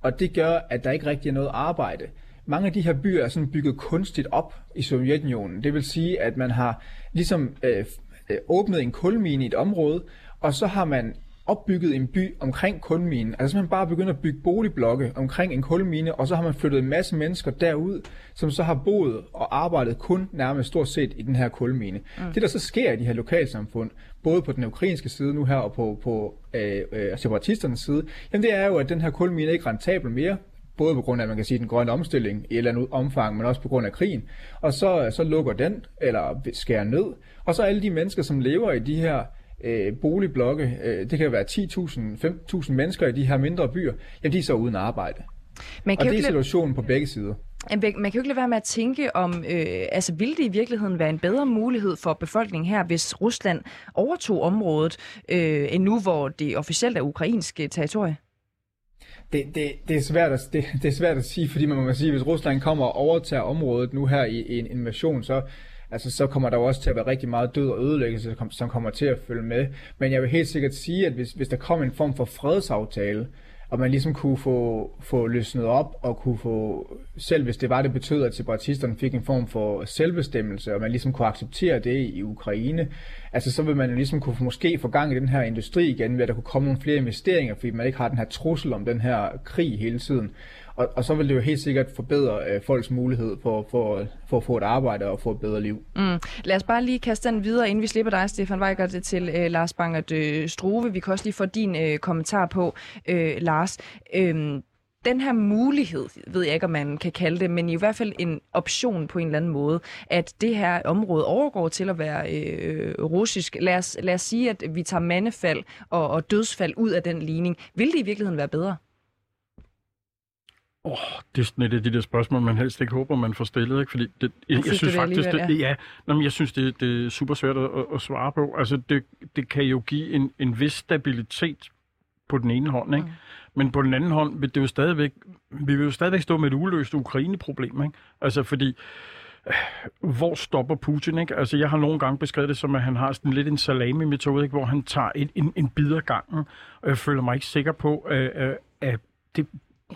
Og det gør, at der ikke rigtig er noget arbejde. Mange af de her byer er sådan bygget kunstigt op i Sovjetunionen. Det vil sige, at man har ligesom øh, øh åbnet en kulmine i et område, og så har man opbygget en by omkring kulminen. Altså man bare begyndt at bygge boligblokke omkring en kulmine, og så har man flyttet en masse mennesker derud, som så har boet og arbejdet kun nærmest stort set i den her kulmine. Mm. Det der så sker i de her lokalsamfund, både på den ukrainske side nu her og på, på øh, øh, separatisternes side, jamen det er jo, at den her kulmine er ikke rentabel mere, både på grund af, man kan sige, den grønne omstilling i et eller andet omfang, men også på grund af krigen. Og så, så lukker den, eller skærer ned. Og så alle de mennesker, som lever i de her øh, boligblokke, øh, det kan være 10.000, 5.000 mennesker i de her mindre byer, jamen de er så uden arbejde. Man Og kan, jo det er situationen på begge sider. man kan jo ikke lade være med at tænke om, øh, altså vil det i virkeligheden være en bedre mulighed for befolkningen her, hvis Rusland overtog området, øh, end nu hvor det officielt er ukrainsk øh, territorie? Det, det, det, er svært at, det, det er svært at sige, fordi man må sige, hvis Rusland kommer og overtager området nu her i, i en invasion, så, altså, så kommer der jo også til at være rigtig meget død og ødelæggelse, som kommer til at følge med. Men jeg vil helt sikkert sige, at hvis, hvis der kommer en form for fredsaftale, og man ligesom kunne få, få løsnet op, og kunne få, selv hvis det var, det betød, at separatisterne fik en form for selvbestemmelse, og man ligesom kunne acceptere det i Ukraine, altså så vil man jo ligesom kunne måske få gang i den her industri igen, ved at der kunne komme nogle flere investeringer, fordi man ikke har den her trussel om den her krig hele tiden. Og, og så vil det jo helt sikkert forbedre øh, folks mulighed for, for, for at få et arbejde og få et bedre liv. Mm. Lad os bare lige kaste den videre, inden vi slipper dig, Stefan Weigert, til øh, Lars Bangert øh, Struve. Vi kan også lige få din øh, kommentar på, øh, Lars. Øh, den her mulighed, ved jeg ikke, om man kan kalde det, men i hvert fald en option på en eller anden måde, at det her område overgår til at være øh, russisk. Lad os, lad os sige, at vi tager mandefald og, og dødsfald ud af den ligning. Vil det i virkeligheden være bedre? Oh, det er sådan et af de der spørgsmål, man helst ikke håber, man får stillet. Ikke? Fordi det, jeg, jeg, synes faktisk, det, det, ja, nå, jeg synes, det, det er super svært at, at svare på. Altså, det, det kan jo give en, en vis stabilitet på den ene hånd, ikke? Mm. Men på den anden hånd vil det jo stadigvæk, vi vil jo stadigvæk stå med et uløst Ukraine-problem. Ikke? Altså, fordi øh, hvor stopper Putin? Ikke? Altså, jeg har nogle gange beskrevet det som, at han har sådan lidt en salami-metode, ikke? hvor han tager en, en, en bid af gangen, og jeg føler mig ikke sikker på, øh, at det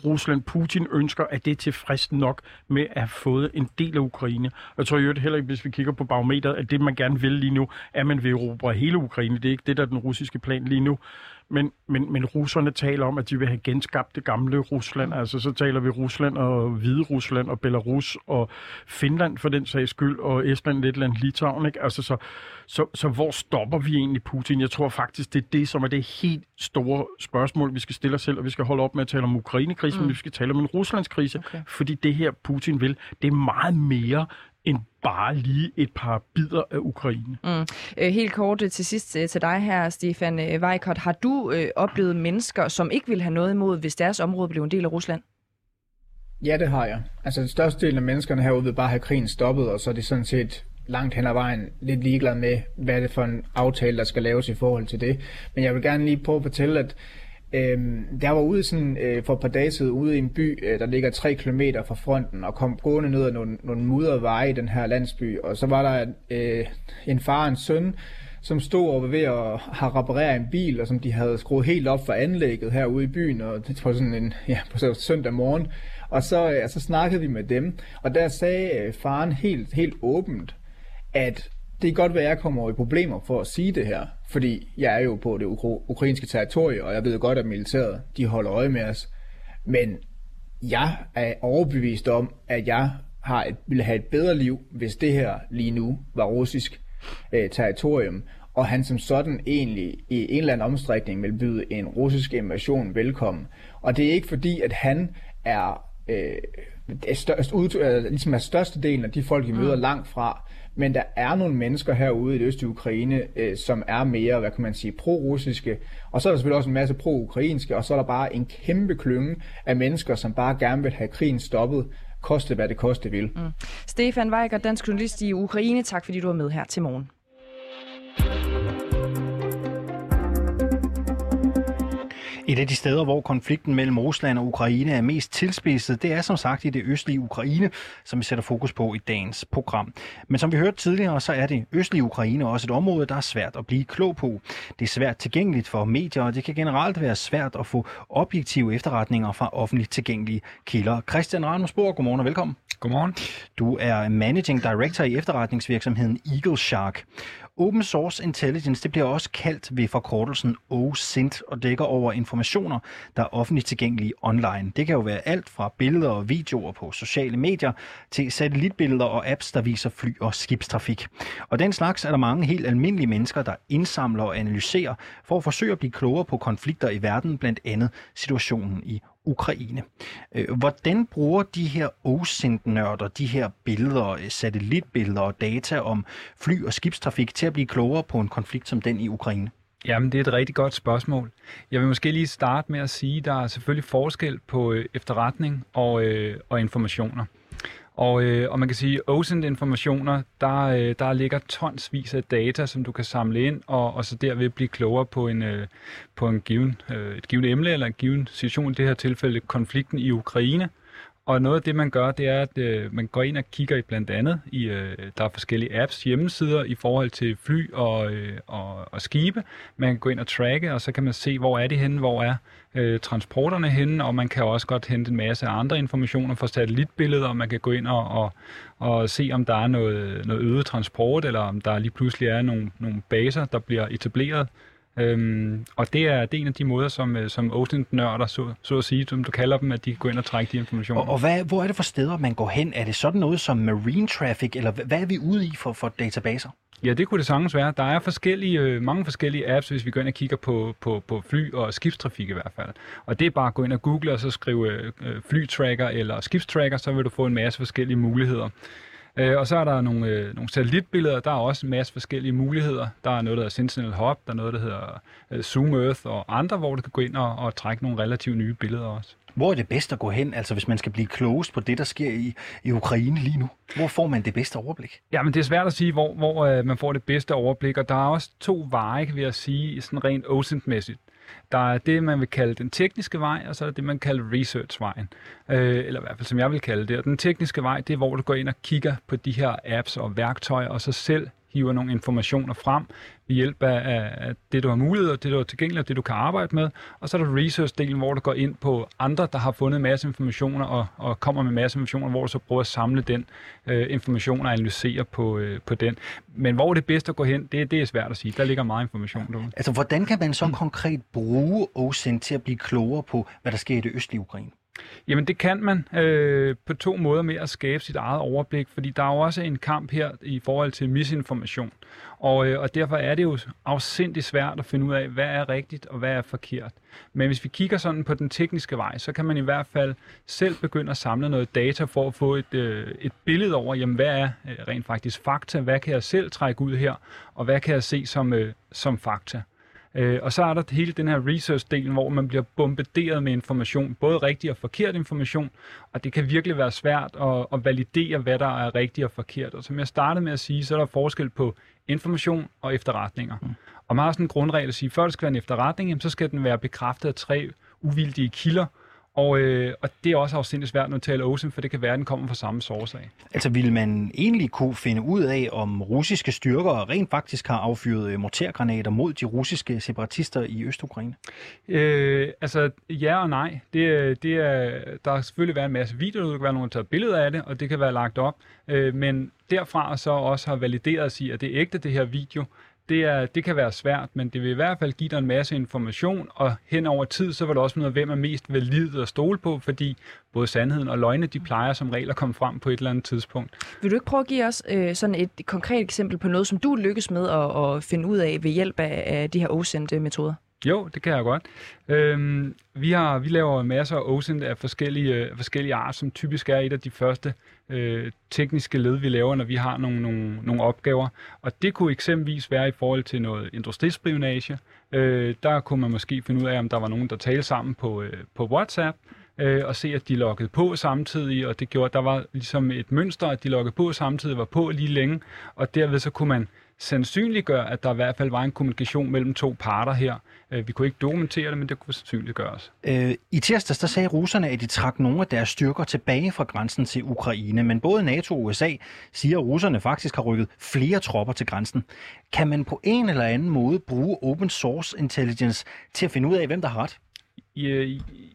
Rusland, Putin ønsker, at det er tilfreds nok med at have fået en del af Ukraine. Og jeg tror jo heller ikke, hvis vi kigger på barometeret, at det man gerne vil lige nu, er, at man vil erobre hele Ukraine. Det er ikke det, der er den russiske plan lige nu. Men, men, men russerne taler om, at de vil have genskabt det gamle Rusland. Altså så taler vi Rusland og Hvide Rusland og Belarus og Finland for den sags skyld, og Estland, Letland, Litauen. Ikke? Altså så, så, så hvor stopper vi egentlig Putin? Jeg tror faktisk, det er det, som er det helt store spørgsmål, vi skal stille os selv, og vi skal holde op med at tale om Ukraine-krisen, mm. men vi skal tale om en Ruslandskrise, okay. fordi det her Putin vil, det er meget mere end bare lige et par bidder af Ukraine. Mm. Øh, helt kort øh, til sidst øh, til dig her, Stefan Weikert. Har du øh, oplevet mennesker, som ikke vil have noget imod, hvis deres område blev en del af Rusland? Ja, det har jeg. Altså, den største del af menneskerne herude vil bare have krigen stoppet, og så er det sådan set langt hen ad vejen lidt ligeglad med, hvad er det for en aftale, der skal laves i forhold til det. Men jeg vil gerne lige prøve at fortælle, at Øhm, der var ude sådan, øh, for et par dage siden ude i en by, øh, der ligger 3 km fra fronten, og kom gående ned ad nogle, nogle mudrede veje i den her landsby. Og så var der øh, en far og en søn, som stod og var ved at have repareret en bil, og som de havde skruet helt op for anlægget herude i byen, og det var sådan en, ja, på søndag morgen. Og så, øh, så snakkede vi med dem, og der sagde øh, faren helt, helt åbent, at det er godt være, at jeg kommer i problemer for at sige det her, fordi jeg er jo på det ukra- ukrainske territorie, og jeg ved godt, at militæret de holder øje med os. Men jeg er overbevist om, at jeg har et, ville have et bedre liv, hvis det her lige nu var russisk øh, territorium, og han som sådan egentlig i en eller anden omstrækning vil byde en russisk invasion velkommen. Og det er ikke fordi, at han er, øh, er størst, ud, øh, ligesom er størstedelen af de folk, I møder mm. langt fra, men der er nogle mennesker herude i det østlige Ukraine, øh, som er mere, hvad kan man sige, pro-russiske, og så er der selvfølgelig også en masse pro-ukrainske, og så er der bare en kæmpe klynge af mennesker, som bare gerne vil have krigen stoppet, koste hvad det koste vil. Mm. Stefan Weiger, dansk journalist i Ukraine, tak fordi du var med her til morgen. Et af de steder, hvor konflikten mellem Rusland og Ukraine er mest tilspidset, det er som sagt i det østlige Ukraine, som vi sætter fokus på i dagens program. Men som vi hørte tidligere, så er det østlige Ukraine også et område, der er svært at blive klog på. Det er svært tilgængeligt for medier, og det kan generelt være svært at få objektive efterretninger fra offentligt tilgængelige kilder. Christian Ranusborg, godmorgen og velkommen. Godmorgen. Du er Managing Director i efterretningsvirksomheden Eagle Shark. Open Source Intelligence det bliver også kaldt ved forkortelsen OSINT og dækker over informationer, der er offentligt tilgængelige online. Det kan jo være alt fra billeder og videoer på sociale medier til satellitbilleder og apps, der viser fly- og skibstrafik. Og den slags er der mange helt almindelige mennesker, der indsamler og analyserer for at forsøge at blive klogere på konflikter i verden, blandt andet situationen i Ukraine. Øh, hvordan bruger de her OSINT-nørder de her billeder, øh, satellitbilleder og data om fly- og skibstrafik til at blive klogere på en konflikt som den i Ukraine? Jamen, det er et rigtig godt spørgsmål. Jeg vil måske lige starte med at sige, at der er selvfølgelig forskel på øh, efterretning og, øh, og informationer. Og, øh, og man kan sige, OSINT informationer, der, øh, der ligger tonsvis af data, som du kan samle ind, og, og så derved blive klogere på en, øh, på en given, øh, et givet emne eller en given situation, i det her tilfælde konflikten i Ukraine. Og noget af det, man gør, det er, at øh, man går ind og kigger i blandt andet i, øh, der er forskellige apps, hjemmesider i forhold til fly og, øh, og, og skibe. Man kan gå ind og tracke, og så kan man se, hvor er de henne, hvor er øh, transporterne henne, og man kan også godt hente en masse andre informationer fra satellitbilleder, og man kan gå ind og, og, og se, om der er noget, noget øget transport, eller om der lige pludselig er nogle, nogle baser, der bliver etableret Øhm, og det er, det er en af de måder, som, øh, som ocean-nørder, så, så at sige, som du kalder dem, at de kan gå ind og trække de informationer. Og, og hvad, hvor er det for steder, man går hen? Er det sådan noget som marine traffic, eller hvad er vi ude i for, for databaser? Ja, det kunne det sagtens være. Der er forskellige, øh, mange forskellige apps, hvis vi går ind og kigger på, på, på fly- og skibstrafik i hvert fald. Og det er bare at gå ind og google og så skrive øh, øh, flytracker eller skibstracker, så vil du få en masse forskellige muligheder. Øh, og så er der nogle, øh, nogle satellitbilleder, der er også en masse forskellige muligheder. Der er noget, der hedder Sentinel Hub, der er noget, der hedder øh, Zoom Earth og andre, hvor du kan gå ind og, og trække nogle relativt nye billeder også. Hvor er det bedst at gå hen, altså hvis man skal blive klogest på det, der sker i, i Ukraine lige nu? Hvor får man det bedste overblik? Jamen det er svært at sige, hvor, hvor øh, man får det bedste overblik, og der er også to veje, kan jeg sige, sådan rent OSINT-mæssigt. Der er det, man vil kalde den tekniske vej, og så er der det, man kalder research-vejen. Øh, eller i hvert fald, som jeg vil kalde det. Og den tekniske vej, det er, hvor du går ind og kigger på de her apps og værktøjer, og så selv hiver nogle informationer frem ved hjælp af, af det, du har mulighed, og det, du har tilgængeligt, og det, du kan arbejde med. Og så er der research-delen, hvor du går ind på andre, der har fundet en masse informationer og, og kommer med en masse informationer, hvor du så prøver at samle den øh, information og analysere på, øh, på den. Men hvor det er bedst at gå hen, det, det er svært at sige. Der ligger meget information derude. Altså, hvordan kan man så konkret bruge OSINT til at blive klogere på, hvad der sker i det østlige Ukraine? Jamen det kan man øh, på to måder med at skabe sit eget overblik, fordi der er jo også en kamp her i forhold til misinformation. Og, øh, og derfor er det jo afsindig svært at finde ud af, hvad er rigtigt og hvad er forkert. Men hvis vi kigger sådan på den tekniske vej, så kan man i hvert fald selv begynde at samle noget data for at få et, øh, et billede over, jamen, hvad er øh, rent faktisk fakta, hvad kan jeg selv trække ud her, og hvad kan jeg se som, øh, som fakta. Øh, og så er der hele den her research-delen, hvor man bliver bombarderet med information, både rigtig og forkert information, og det kan virkelig være svært at, at validere, hvad der er rigtigt og forkert. Og som jeg startede med at sige, så er der forskel på information og efterretninger. Mm. Og man har sådan en grundregel at sige, at før det skal være en efterretning, jamen, så skal den være bekræftet af tre uvildige kilder, og, øh, og det er også afsindig svært, når man taler OSIM, for det kan være, at den kommer fra samme source af. Altså vil man egentlig kunne finde ud af, om russiske styrker rent faktisk har affyret øh, mortergranater mod de russiske separatister i Østukraine? Øh, altså ja og nej. Det, det er, der har selvfølgelig været en masse videoer, der kan være nogen, der har taget billeder af det, og det kan være lagt op. Øh, men derfra så også har valideret at sige, at det er ægte, det her video, det, er, det kan være svært, men det vil i hvert fald give dig en masse information, og hen over tid, så vil du også af, hvem er mest valid at stole på, fordi både sandheden og løgne, de plejer som regel at komme frem på et eller andet tidspunkt. Vil du ikke prøve at give os øh, sådan et konkret eksempel på noget, som du lykkes med at, at finde ud af ved hjælp af, af de her osendte metoder? Jo, det kan jeg godt. Øhm, vi, har, vi laver masser af OSINT af forskellige, af forskellige art, som typisk er et af de første øh, tekniske led, vi laver, når vi har nogle, nogle, nogle opgaver. Og det kunne eksempelvis være i forhold til noget industrispionage. Øh, der kunne man måske finde ud af, om der var nogen, der talte sammen på, øh, på WhatsApp, øh, og se, at de loggede på samtidig, og det gjorde, der var ligesom et mønster, at de loggede på samtidig, var på lige længe, og derved så kunne man sandsynliggøre, at der i hvert fald var en kommunikation mellem to parter her. Øh, vi kunne ikke dokumentere det, men det kunne sandsynliggøres. Øh, I tirsdags der sagde russerne, at de trak nogle af deres styrker tilbage fra grænsen til Ukraine, men både NATO og USA siger, at russerne faktisk har rykket flere tropper til grænsen. Kan man på en eller anden måde bruge open source intelligence til at finde ud af, hvem der har ret?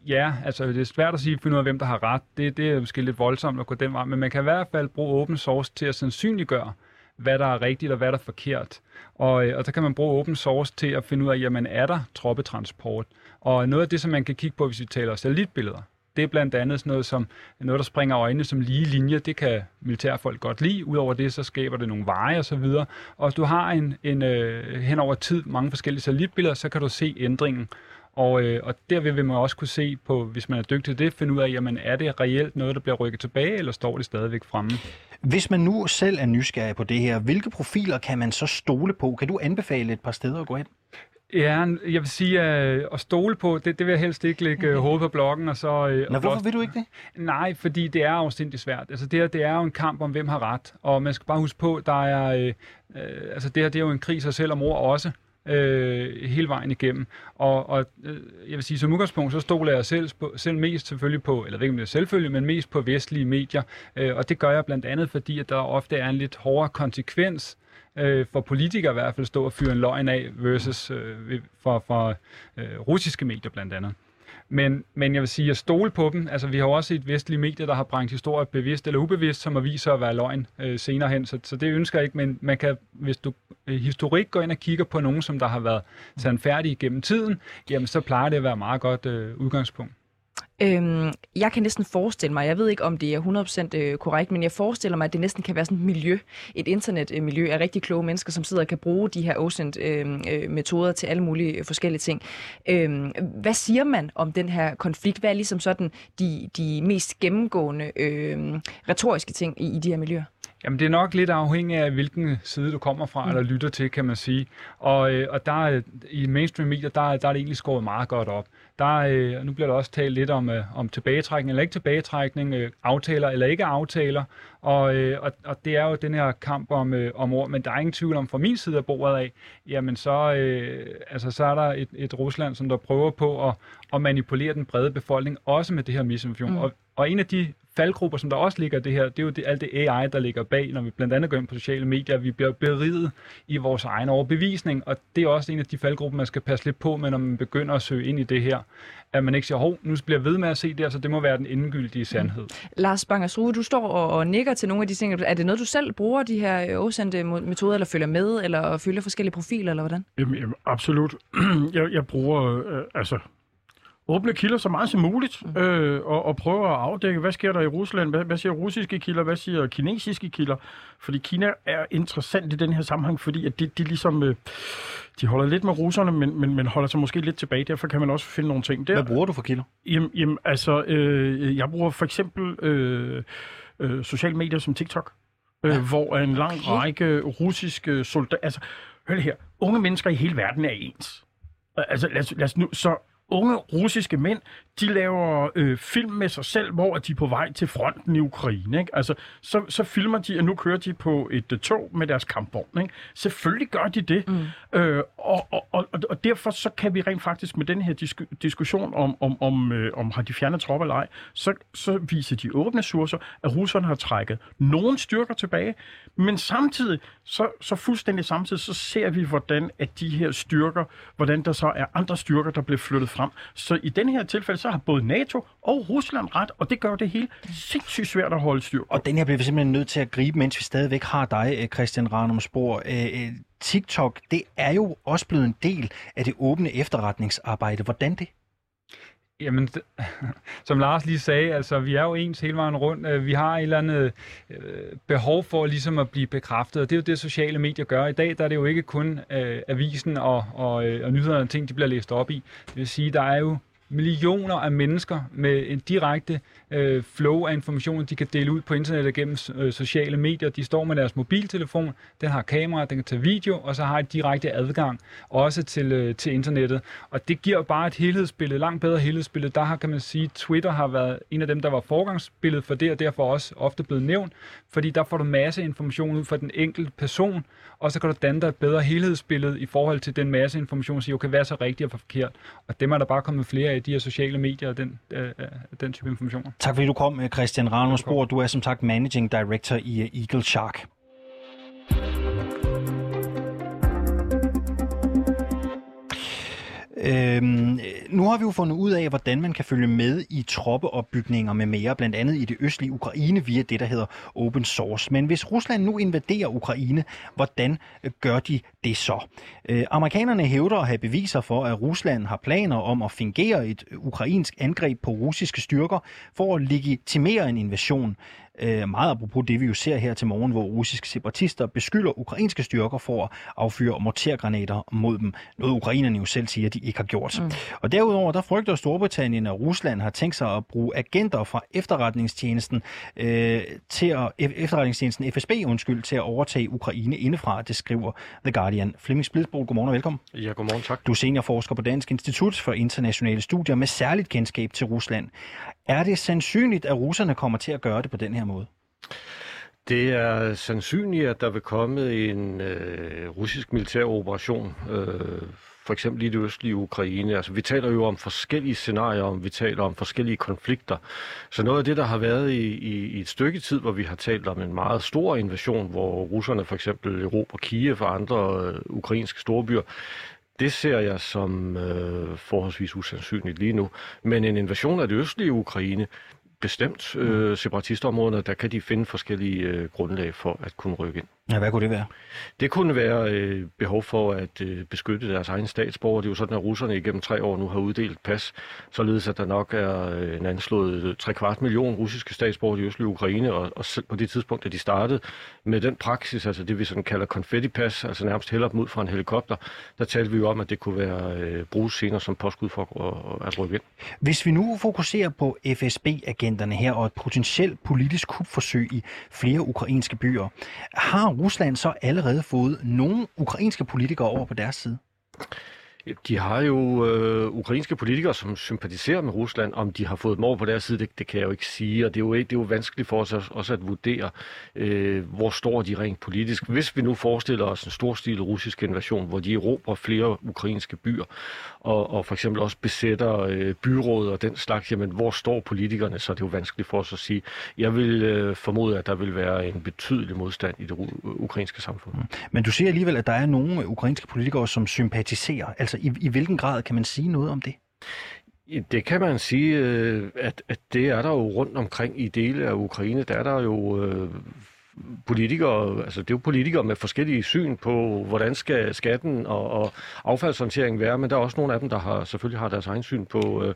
Ja, altså det er svært at sige, finde ud af, hvem der har ret. Det, det er måske lidt voldsomt at gå den vej, men man kan i hvert fald bruge open source til at sandsynliggøre, hvad der er rigtigt og hvad der er forkert. Og, øh, og så kan man bruge open source til at finde ud af, jamen er der troppetransport? Og noget af det, som man kan kigge på, hvis vi taler satellitbilleder, det er blandt andet sådan noget som noget, der springer øjnene som lige linjer. Det kan militærfolk godt lide. Udover det, så skaber det nogle veje og så videre. Og hvis du har en, en øh, hen over tid mange forskellige satellitbilleder, så kan du se ændringen. Og, øh, og derved vil man også kunne se på, hvis man er dygtig til det, finde ud af, jamen er det reelt noget, der bliver rykket tilbage, eller står det stadigvæk fremme? Hvis man nu selv er nysgerrig på det her, hvilke profiler kan man så stole på? Kan du anbefale et par steder at gå ind? Ja, jeg vil sige, at, at stole på, det, det vil jeg helst ikke lægge øh, hovedet på blokken. Og så, øh, Nå, og hvorfor blot- vil du ikke det? Nej, fordi det er afsindig svært. Altså det her, det er jo en kamp om, hvem har ret. Og man skal bare huske på, der er, øh, øh, altså det her, det er jo en krig sig selv om ord også. Øh, hele vejen igennem. Og, og øh, jeg vil sige, som udgangspunkt, så stoler jeg selv, på, selv mest selvfølgelig på, eller ikke om det er selvfølgelig, men mest på vestlige medier. Øh, og det gør jeg blandt andet, fordi at der ofte er en lidt hårdere konsekvens øh, for politikere i hvert fald stå og fyre en løgn af versus øh, for, for øh, russiske medier blandt andet. Men, men jeg vil sige, at stole på dem. Altså, vi har jo også set vestlige medier, der har bragt historier bevidst eller ubevidst, som har vist sig at være løgn øh, senere hen. Så, så det ønsker jeg ikke, men man kan, hvis du øh, historik går ind og kigger på nogen, som der har været sandfærdige gennem tiden, jamen så plejer det at være et meget godt øh, udgangspunkt. Øhm, jeg kan næsten forestille mig, jeg ved ikke om det er 100% øh, korrekt, men jeg forestiller mig, at det næsten kan være sådan et miljø, et internetmiljø af rigtig kloge mennesker, som sidder og kan bruge de her OSINT-metoder til alle mulige øh, forskellige ting. Øhm, hvad siger man om den her konflikt? Hvad er ligesom sådan de, de mest gennemgående øh, retoriske ting i, i de her miljøer? Jamen, det er nok lidt afhængigt af, hvilken side du kommer fra, mm. eller lytter til, kan man sige. Og, øh, og der er, i mainstream medier, der, er- der er det egentlig skåret meget godt op. Der, er, øh, nu bliver der også talt lidt om, øh, om tilbagetrækning eller ikke tilbagetrækning, øh, aftaler eller ikke aftaler. Og, øh, og, og det er jo den her kamp om, øh, om ord, men der er ingen tvivl om, fra min side af bordet af, jamen så, øh, altså, så er der et, et Rusland, som der prøver på at, at manipulere den brede befolkning, også med det her misinformation. Mm. Og, og en af de faldgrupper, som der også ligger det her, det er jo det, alt det AI, der ligger bag, når vi blandt andet går ind på sociale medier, vi bliver beriget i vores egen overbevisning, og det er også en af de faldgrupper, man skal passe lidt på med, når man begynder at søge ind i det her, at man ikke siger, hov, nu bliver jeg ved med at se det, så det må være den endegyldige sandhed. Lars Bangersrue, du står og, og nikker til nogle af de ting. Er det noget, du selv bruger, de her OSINT metoder, eller følger med, eller følger forskellige profiler, eller hvordan? Jamen, jamen absolut. jeg, jeg bruger øh, altså åbne kilder så meget som muligt, øh, og, og prøver at afdække, hvad sker der i Rusland, hvad, hvad siger russiske kilder, hvad siger kinesiske kilder, fordi Kina er interessant i den her sammenhæng, fordi at de, de ligesom, øh, de holder lidt med russerne, men, men, men holder sig måske lidt tilbage, derfor kan man også finde nogle ting der. Hvad bruger du for kilder? Jamen, jamen altså, øh, jeg bruger for eksempel øh, øh, sociale medier som TikTok, øh, ja. hvor en lang okay. række russiske soldater... Altså, hør her. Unge mennesker i hele verden er ens. Altså, lad os, lad os nu... Så unge russiske mænd, de laver øh, film med sig selv, hvor de er på vej til fronten i Ukraine. Ikke? Altså, så, så filmer de, og nu kører de på et uh, tog med deres kampvogn. Ikke? Selvfølgelig gør de det. Mm. Øh, og, derfor så kan vi rent faktisk med den her disk- diskussion om, om, om, øh, om har de fjernet tropper eller ej, så, så viser de åbne ressourcer, at russerne har trækket nogle styrker tilbage, men samtidig, så, så fuldstændig samtidig, så ser vi, hvordan at de her styrker, hvordan der så er andre styrker, der bliver flyttet frem. Så i den her tilfælde, så har både NATO og Rusland ret, og det gør det hele sindssygt svært at holde styr på. Og den her bliver vi simpelthen nødt til at gribe, mens vi stadigvæk har dig, øh, Christian Ranum Spor. Øh, øh, TikTok, det er jo også blevet en del af det åbne efterretningsarbejde. Hvordan det? Jamen, som Lars lige sagde, altså vi er jo ens hele vejen rundt. Øh, vi har et eller andet øh, behov for ligesom at blive bekræftet, og det er jo det, sociale medier gør. I dag der er det jo ikke kun øh, avisen og, og, øh, og nyhederne og ting, de bliver læst op i. Det vil sige, der er jo millioner af mennesker med en direkte øh, flow af information, de kan dele ud på internettet gennem øh, sociale medier. De står med deres mobiltelefon, den har kamera, den kan tage video, og så har de direkte adgang også til, øh, til internettet. Og det giver bare et helhedsbillede, langt bedre helhedsbillede. Der har, kan man sige, Twitter har været en af dem, der var forgangsbilledet for det, og derfor også ofte blevet nævnt, fordi der får du masse information ud fra den enkelte person, og så kan du danne dig et bedre helhedsbillede i forhold til den masse information, som jo kan være så rigtigt og forkert? Og dem er der bare kommet flere af, de her sociale medier og den, øh, øh, den type informationer. Tak fordi du kom, øh, Christian Spor. Du er som sagt Managing Director i øh, Eagle Shark. Øhm, nu har vi jo fundet ud af, hvordan man kan følge med i troppeopbygninger med mere, blandt andet i det østlige Ukraine via det, der hedder open source. Men hvis Rusland nu invaderer Ukraine, hvordan øh, gør de det så? Øh, amerikanerne hævder at have beviser for, at Rusland har planer om at fingere et øh, ukrainsk angreb på russiske styrker for at legitimere en invasion. Øh, meget apropos det, vi jo ser her til morgen, hvor russiske separatister beskylder ukrainske styrker for at affyre mortergranater mod dem. Noget ukrainerne jo selv siger, de ikke har gjort. Mm. Og derudover, der frygter Storbritannien, at Rusland har tænkt sig at bruge agenter fra efterretningstjenesten øh, til at, efterretningstjenesten FSB undskyld, til at overtage Ukraine indefra, det skriver The Guardian. Flemming Splidsbro, godmorgen og velkommen. Ja, godmorgen, tak. Du er seniorforsker på Dansk Institut for Internationale Studier med særligt kendskab til Rusland. Er det sandsynligt, at russerne kommer til at gøre det på den her måde? Det er sandsynligt, at der vil komme en øh, russisk militær operation, øh, for eksempel i det østlige Ukraine. Altså, vi taler jo om forskellige scenarier, om vi taler om forskellige konflikter. Så noget af det, der har været i, i, i et stykke tid, hvor vi har talt om en meget stor invasion, hvor russerne for eksempel Europa, Kiev og andre øh, ukrainske storbyer, det ser jeg som øh, forholdsvis usandsynligt lige nu. Men en invasion af det østlige Ukraine, bestemt øh, separatistområderne, der kan de finde forskellige øh, grundlag for at kunne rykke ind. Ja, hvad kunne det være? Det kunne være øh, behov for at øh, beskytte deres egen statsborger. Det er jo sådan, at russerne igennem tre år nu har uddelt pas, således at der nok er øh, en anslået 3 kvart million russiske statsborgere i østlige Ukraine, og, og selv på det tidspunkt, da de startede med den praksis, altså det vi sådan kalder konfettipas, altså nærmest hælder dem ud fra en helikopter, der talte vi jo om, at det kunne være øh, bruges senere som påskud for at, at rykke ind. Hvis vi nu fokuserer på FSB-agenterne her og et potentielt politisk kupforsøg i flere ukrainske byer, har Rusland så allerede fået nogle ukrainske politikere over på deres side? De har jo øh, ukrainske politikere, som sympatiserer med Rusland. Om de har fået dem over på deres side, det, det kan jeg jo ikke sige. Og det er jo, det er jo vanskeligt for os også at vurdere, øh, hvor står de rent politisk. Hvis vi nu forestiller os en storstilet russisk invasion, hvor de erobrer flere ukrainske byer, og, og for eksempel også besætter øh, byrådet og den slags, jamen hvor står politikerne, så er det jo vanskeligt for os at sige. Jeg vil øh, formode, at der vil være en betydelig modstand i det ukrainske samfund. Mm. Men du siger alligevel, at der er nogle ukrainske politikere, som sympatiserer. Altså i, i hvilken grad kan man sige noget om det? Det kan man sige, øh, at, at det er der jo rundt omkring i dele af Ukraine. Der er der jo øh, politikere, altså det er jo politikere med forskellige syn på, hvordan skal skatten og, og affaldshåndteringen være, men der er også nogle af dem, der har selvfølgelig har deres egen syn på, øh,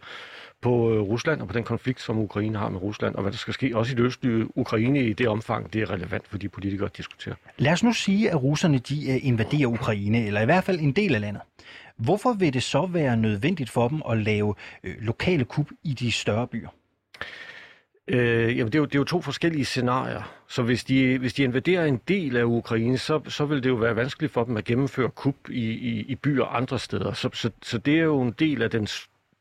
på øh, Rusland og på den konflikt, som Ukraine har med Rusland, og hvad der skal ske også i det østlige Ukraine i det omfang, det er relevant for de politikere at diskutere. Lad os nu sige, at russerne de øh, invaderer Ukraine, eller i hvert fald en del af landet. Hvorfor vil det så være nødvendigt for dem at lave øh, lokale kup i de større byer? Øh, jamen, det er, jo, det er jo to forskellige scenarier. Så hvis de, hvis de invaderer en del af Ukraine, så, så vil det jo være vanskeligt for dem at gennemføre kup i, i, i byer andre steder. Så, så, så det er jo en del af den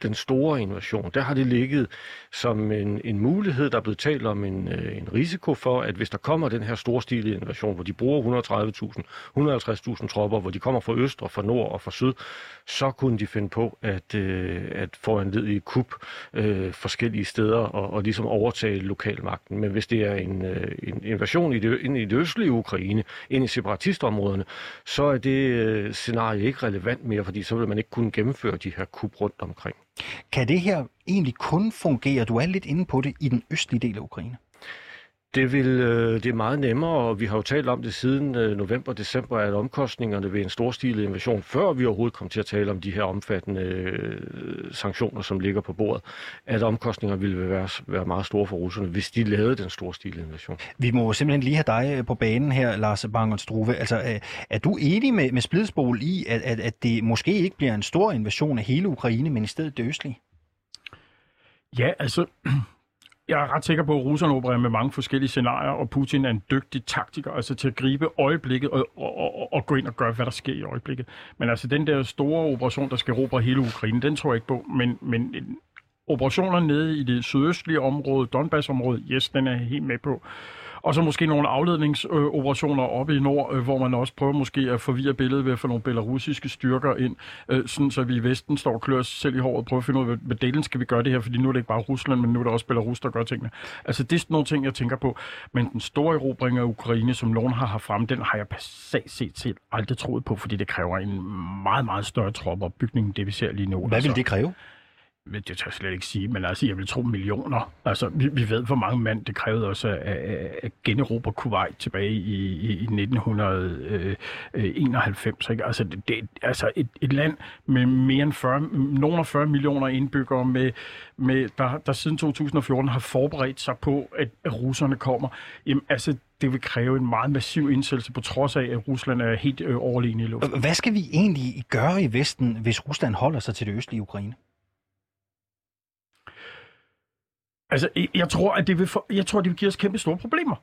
den store invasion, der har det ligget som en, en mulighed, der er blevet talt om en, øh, en risiko for, at hvis der kommer den her storstilede invasion, hvor de bruger 130.000, 150.000 tropper, hvor de kommer fra øst og fra nord og fra syd, så kunne de finde på at, øh, at få en led i kup øh, forskellige steder og, og ligesom overtage lokalmagten. Men hvis det er en, øh, en invasion i det, ind i det østlige Ukraine, ind i separatistområderne, så er det øh, scenarie ikke relevant mere, fordi så vil man ikke kunne gennemføre de her kup rundt omkring. Kan det her egentlig kun fungere, du er lidt inde på det, i den østlige del af Ukraine? Det, vil, øh, det er meget nemmere, og vi har jo talt om det siden øh, november-december, at omkostningerne ved en storstilet invasion, før vi overhovedet kom til at tale om de her omfattende øh, sanktioner, som ligger på bordet, at omkostningerne ville være, være meget store for russerne, hvis de lavede den storstilede invasion. Vi må simpelthen lige have dig på banen her, Lars Bangert Altså, er, er du enig med, med Splidsbol i, at, at, at det måske ikke bliver en stor invasion af hele Ukraine, men i stedet det østlige? Ja, altså, jeg er ret sikker på, at russerne opererer med mange forskellige scenarier, og Putin er en dygtig taktiker, altså til at gribe øjeblikket og, og, og, og gå ind og gøre, hvad der sker i øjeblikket. Men altså den der store operation, der skal erobre hele Ukraine, den tror jeg ikke på, men, men operationer nede i det sydøstlige område, Donbass-området, yes, den er jeg helt med på. Og så måske nogle afledningsoperationer oppe i nord, øh, hvor man også prøver måske at forvirre billedet ved at få nogle belarusiske styrker ind, øh, sådan så vi i Vesten står og klør os selv i håret og prøver at finde ud af, hvad delen skal vi gøre det her, fordi nu er det ikke bare Rusland, men nu er det også Belarus, der gør tingene. Altså det er sådan nogle ting, jeg tænker på. Men den store erobring af Ukraine, som nogen har haft frem, den har jeg passat set set aldrig troet på, fordi det kræver en meget, meget større troppeopbygning, det vi ser lige nu. Hvad vil altså. det kræve? Det tør jeg slet ikke sige, men altså, jeg vil tro millioner. Altså, vi, vi ved, hvor mange mand det krævede også at, at, at generobre Kuwait tilbage i, i, i 1991. Ikke? Altså, det, det, altså et, et land med mere end 40, nogen af 40 millioner indbyggere, med, med, der, der siden 2014 har forberedt sig på, at, at russerne kommer. Jamen, altså, det vil kræve en meget massiv indsættelse, på trods af, at Rusland er helt øh, overliggende i luften. Hvad skal vi egentlig gøre i Vesten, hvis Rusland holder sig til det østlige Ukraine? Altså, jeg tror, at det vil, for, jeg tror, det vil give os kæmpe store problemer.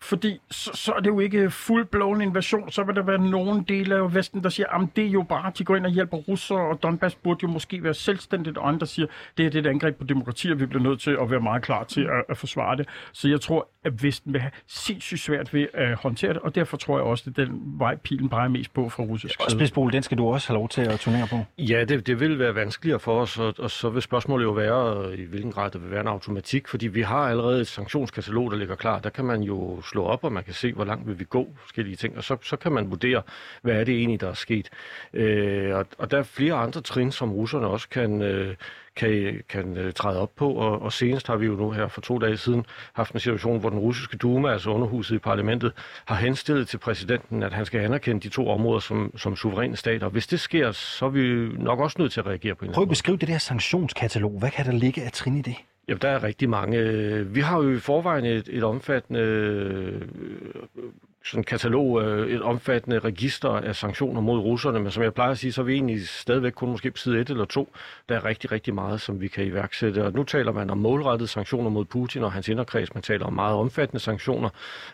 Fordi så, så er det jo ikke fuldblåen invasion. Så vil der være nogle dele af Vesten, der siger, at det er jo bare, de går ind og hjælper russere, og Donbass burde jo måske være selvstændigt, og andre siger, det er det et angreb på demokrati, og vi bliver nødt til at være meget klar til at, at forsvare det. Så jeg tror, at Vesten vil have sindssygt svært ved at håndtere det, og derfor tror jeg også, at den vej pilen peger mest på fra russisk side. Spidsbol, den skal du også have lov til at turnere på. Ja, det, det vil være vanskeligere for os, og, og så vil spørgsmålet jo være, i hvilken grad der vil være en automatik, fordi vi har allerede et sanktionskatalog, der ligger klar. Der kan man jo slå op, og man kan se, hvor langt vil vi gå, forskellige ting, og så, så kan man vurdere, hvad er det egentlig, der er sket. Øh, og, og der er flere andre trin, som russerne også kan, øh, kan, kan øh, træde op på, og, og senest har vi jo nu her for to dage siden haft en situation, hvor den russiske Duma, altså underhuset i parlamentet, har henstillet til præsidenten, at han skal anerkende de to områder som, som suveræne stater. Hvis det sker, så er vi nok også nødt til at reagere på en Prøv at beskrive det der sanktionskatalog. Hvad kan der ligge af trin i det? Jamen, der er rigtig mange. Vi har jo i forvejen et, et omfattende øh, sådan katalog, øh, et omfattende register af sanktioner mod russerne, men som jeg plejer at sige, så er vi egentlig stadigvæk kun måske på side 1 eller 2. Der er rigtig, rigtig meget, som vi kan iværksætte. Og nu taler man om målrettede sanktioner mod Putin og hans inderkreds. Man taler om meget omfattende sanktioner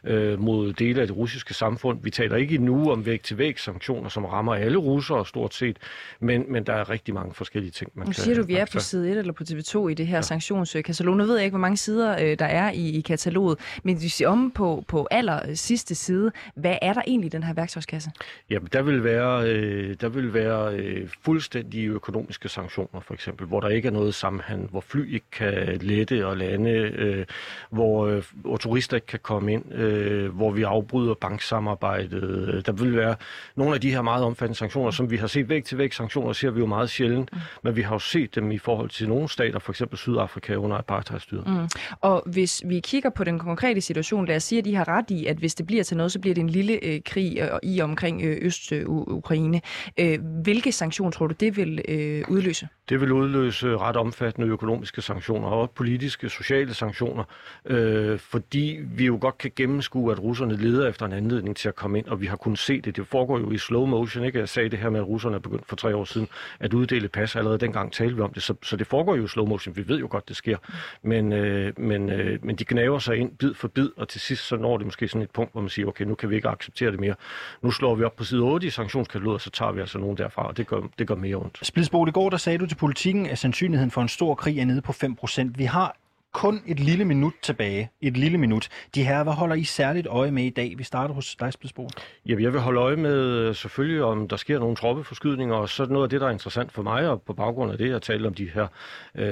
øh, mod dele af det russiske samfund. Vi taler ikke nu om væg-til-væg sanktioner, som rammer alle russere stort set, men, men der er rigtig mange forskellige ting, man nu kan... siger du, vi er på side 1 eller på TV2 i det her ja. sanktionskatalog. Nu ved jeg ikke, hvor mange sider øh, der er i, i kataloget, men vi siger om på, på aller sidste side side. Hvad er der egentlig i den her værktøjskasse? Jamen, der vil være, øh, der vil være øh, fuldstændige økonomiske sanktioner, for eksempel, hvor der ikke er noget sammenhæng, hvor fly ikke kan lette og lande, øh, hvor, øh, hvor turister ikke kan komme ind, øh, hvor vi afbryder banksamarbejdet. Der vil være nogle af de her meget omfattende sanktioner, som vi har set væk til væk. Sanktioner ser vi jo meget sjældent, mm. men vi har jo set dem i forhold til nogle stater, for eksempel Sydafrika under apartheidstyret. Mm. Og hvis vi kigger på den konkrete situation, lad os sige, at de har ret i, at hvis det bliver til noget, så bliver det en lille øh, krig øh, i omkring øh, Øst-Ukraine. Øh, hvilke sanktioner tror du, det vil øh, udløse? Det vil udløse ret omfattende økonomiske sanktioner og politiske, sociale sanktioner, øh, fordi vi jo godt kan gennemskue, at russerne leder efter en anledning til at komme ind, og vi har kunnet se det. Det foregår jo i slow motion, ikke? Jeg sagde det her med, at russerne er begyndt for tre år siden at uddele pas. Allerede dengang talte vi om det, så, så det foregår jo i slow motion. Vi ved jo godt, det sker. Men, øh, men, øh, men de gnaver sig ind bid for bid, og til sidst så når det måske sådan et punkt, hvor man siger, okay, nu kan vi ikke acceptere det mere. Nu slår vi op på side 8 i sanktionskataloget, og så tager vi altså nogen derfra, og det gør, det gør mere ondt. Splidsbo, i går, der sagde du til politikken, at sandsynligheden for en stor krig er nede på 5%. Vi har kun et lille minut tilbage. Et lille minut. De her, hvad holder I særligt øje med i dag? Vi starter hos dig, Spidsbo. Ja, jeg vil holde øje med selvfølgelig, om der sker nogle troppeforskydninger, og så noget af det, der er interessant for mig, og på baggrund af det, jeg talte om de her, øh,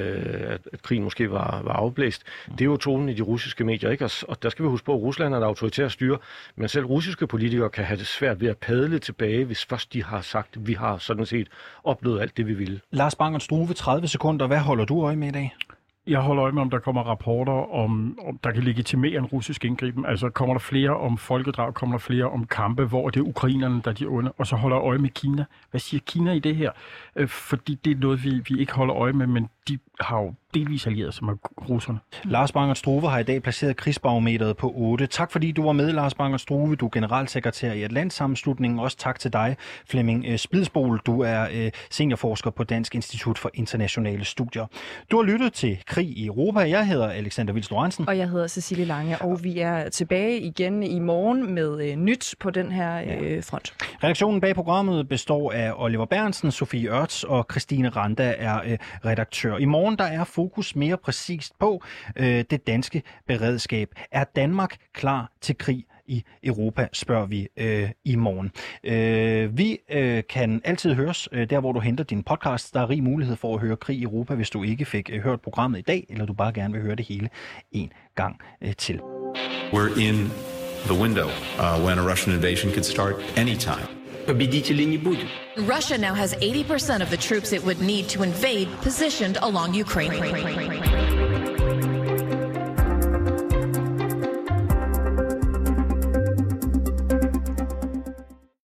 at, at krigen måske var, var afblæst, det er jo tonen i de russiske medier, ikke? Og, og der skal vi huske på, at Rusland er et autoritært styre, men selv russiske politikere kan have det svært ved at padle tilbage, hvis først de har sagt, at vi har sådan set opnået alt det, vi ville. Lars Bang Struve, 30 sekunder. Hvad holder du øje med i dag? Jeg holder øje med, om der kommer rapporter, om, om der kan legitimere en russisk indgriben. Altså kommer der flere om folkedrag, kommer der flere om kampe, hvor det er ukrainerne, der er de onde. Og så holder jeg øje med Kina. Hvad siger Kina i det her? Øh, fordi det er noget, vi, vi ikke holder øje med, men de har jo delvis allieret med russerne. Lars Banger Struve har i dag placeret krigsbarometeret på 8. Tak fordi du var med, Lars Banger Struve. Du er generalsekretær i Atlantsammenslutningen. Også tak til dig, Flemming øh, Splidsbol. Du er øh, seniorforsker på Dansk Institut for Internationale Studier. Du har lyttet til Krig i Europa. Jeg hedder Alexander Vils Og jeg hedder Cecilie Lange. Og vi er tilbage igen i morgen med øh, nyt på den her øh, front. Redaktionen bag programmet består af Oliver Bernsen, Sofie Ørts og Christine Randa er redaktør. I morgen der er fokus mere præcist på øh, det danske beredskab. Er Danmark klar til krig i Europa, spørger vi øh, i morgen. Øh, vi øh, kan altid høres øh, der, hvor du henter din podcast. Der er rig mulighed for at høre Krig i Europa, hvis du ikke fik øh, hørt programmet i dag, eller du bare gerne vil høre det hele en gang øh, til. We're in the window uh, when a Russian invasion could start anytime. победителей не будет. Russia now has 80% of the troops it would need to invade positioned along Ukraine.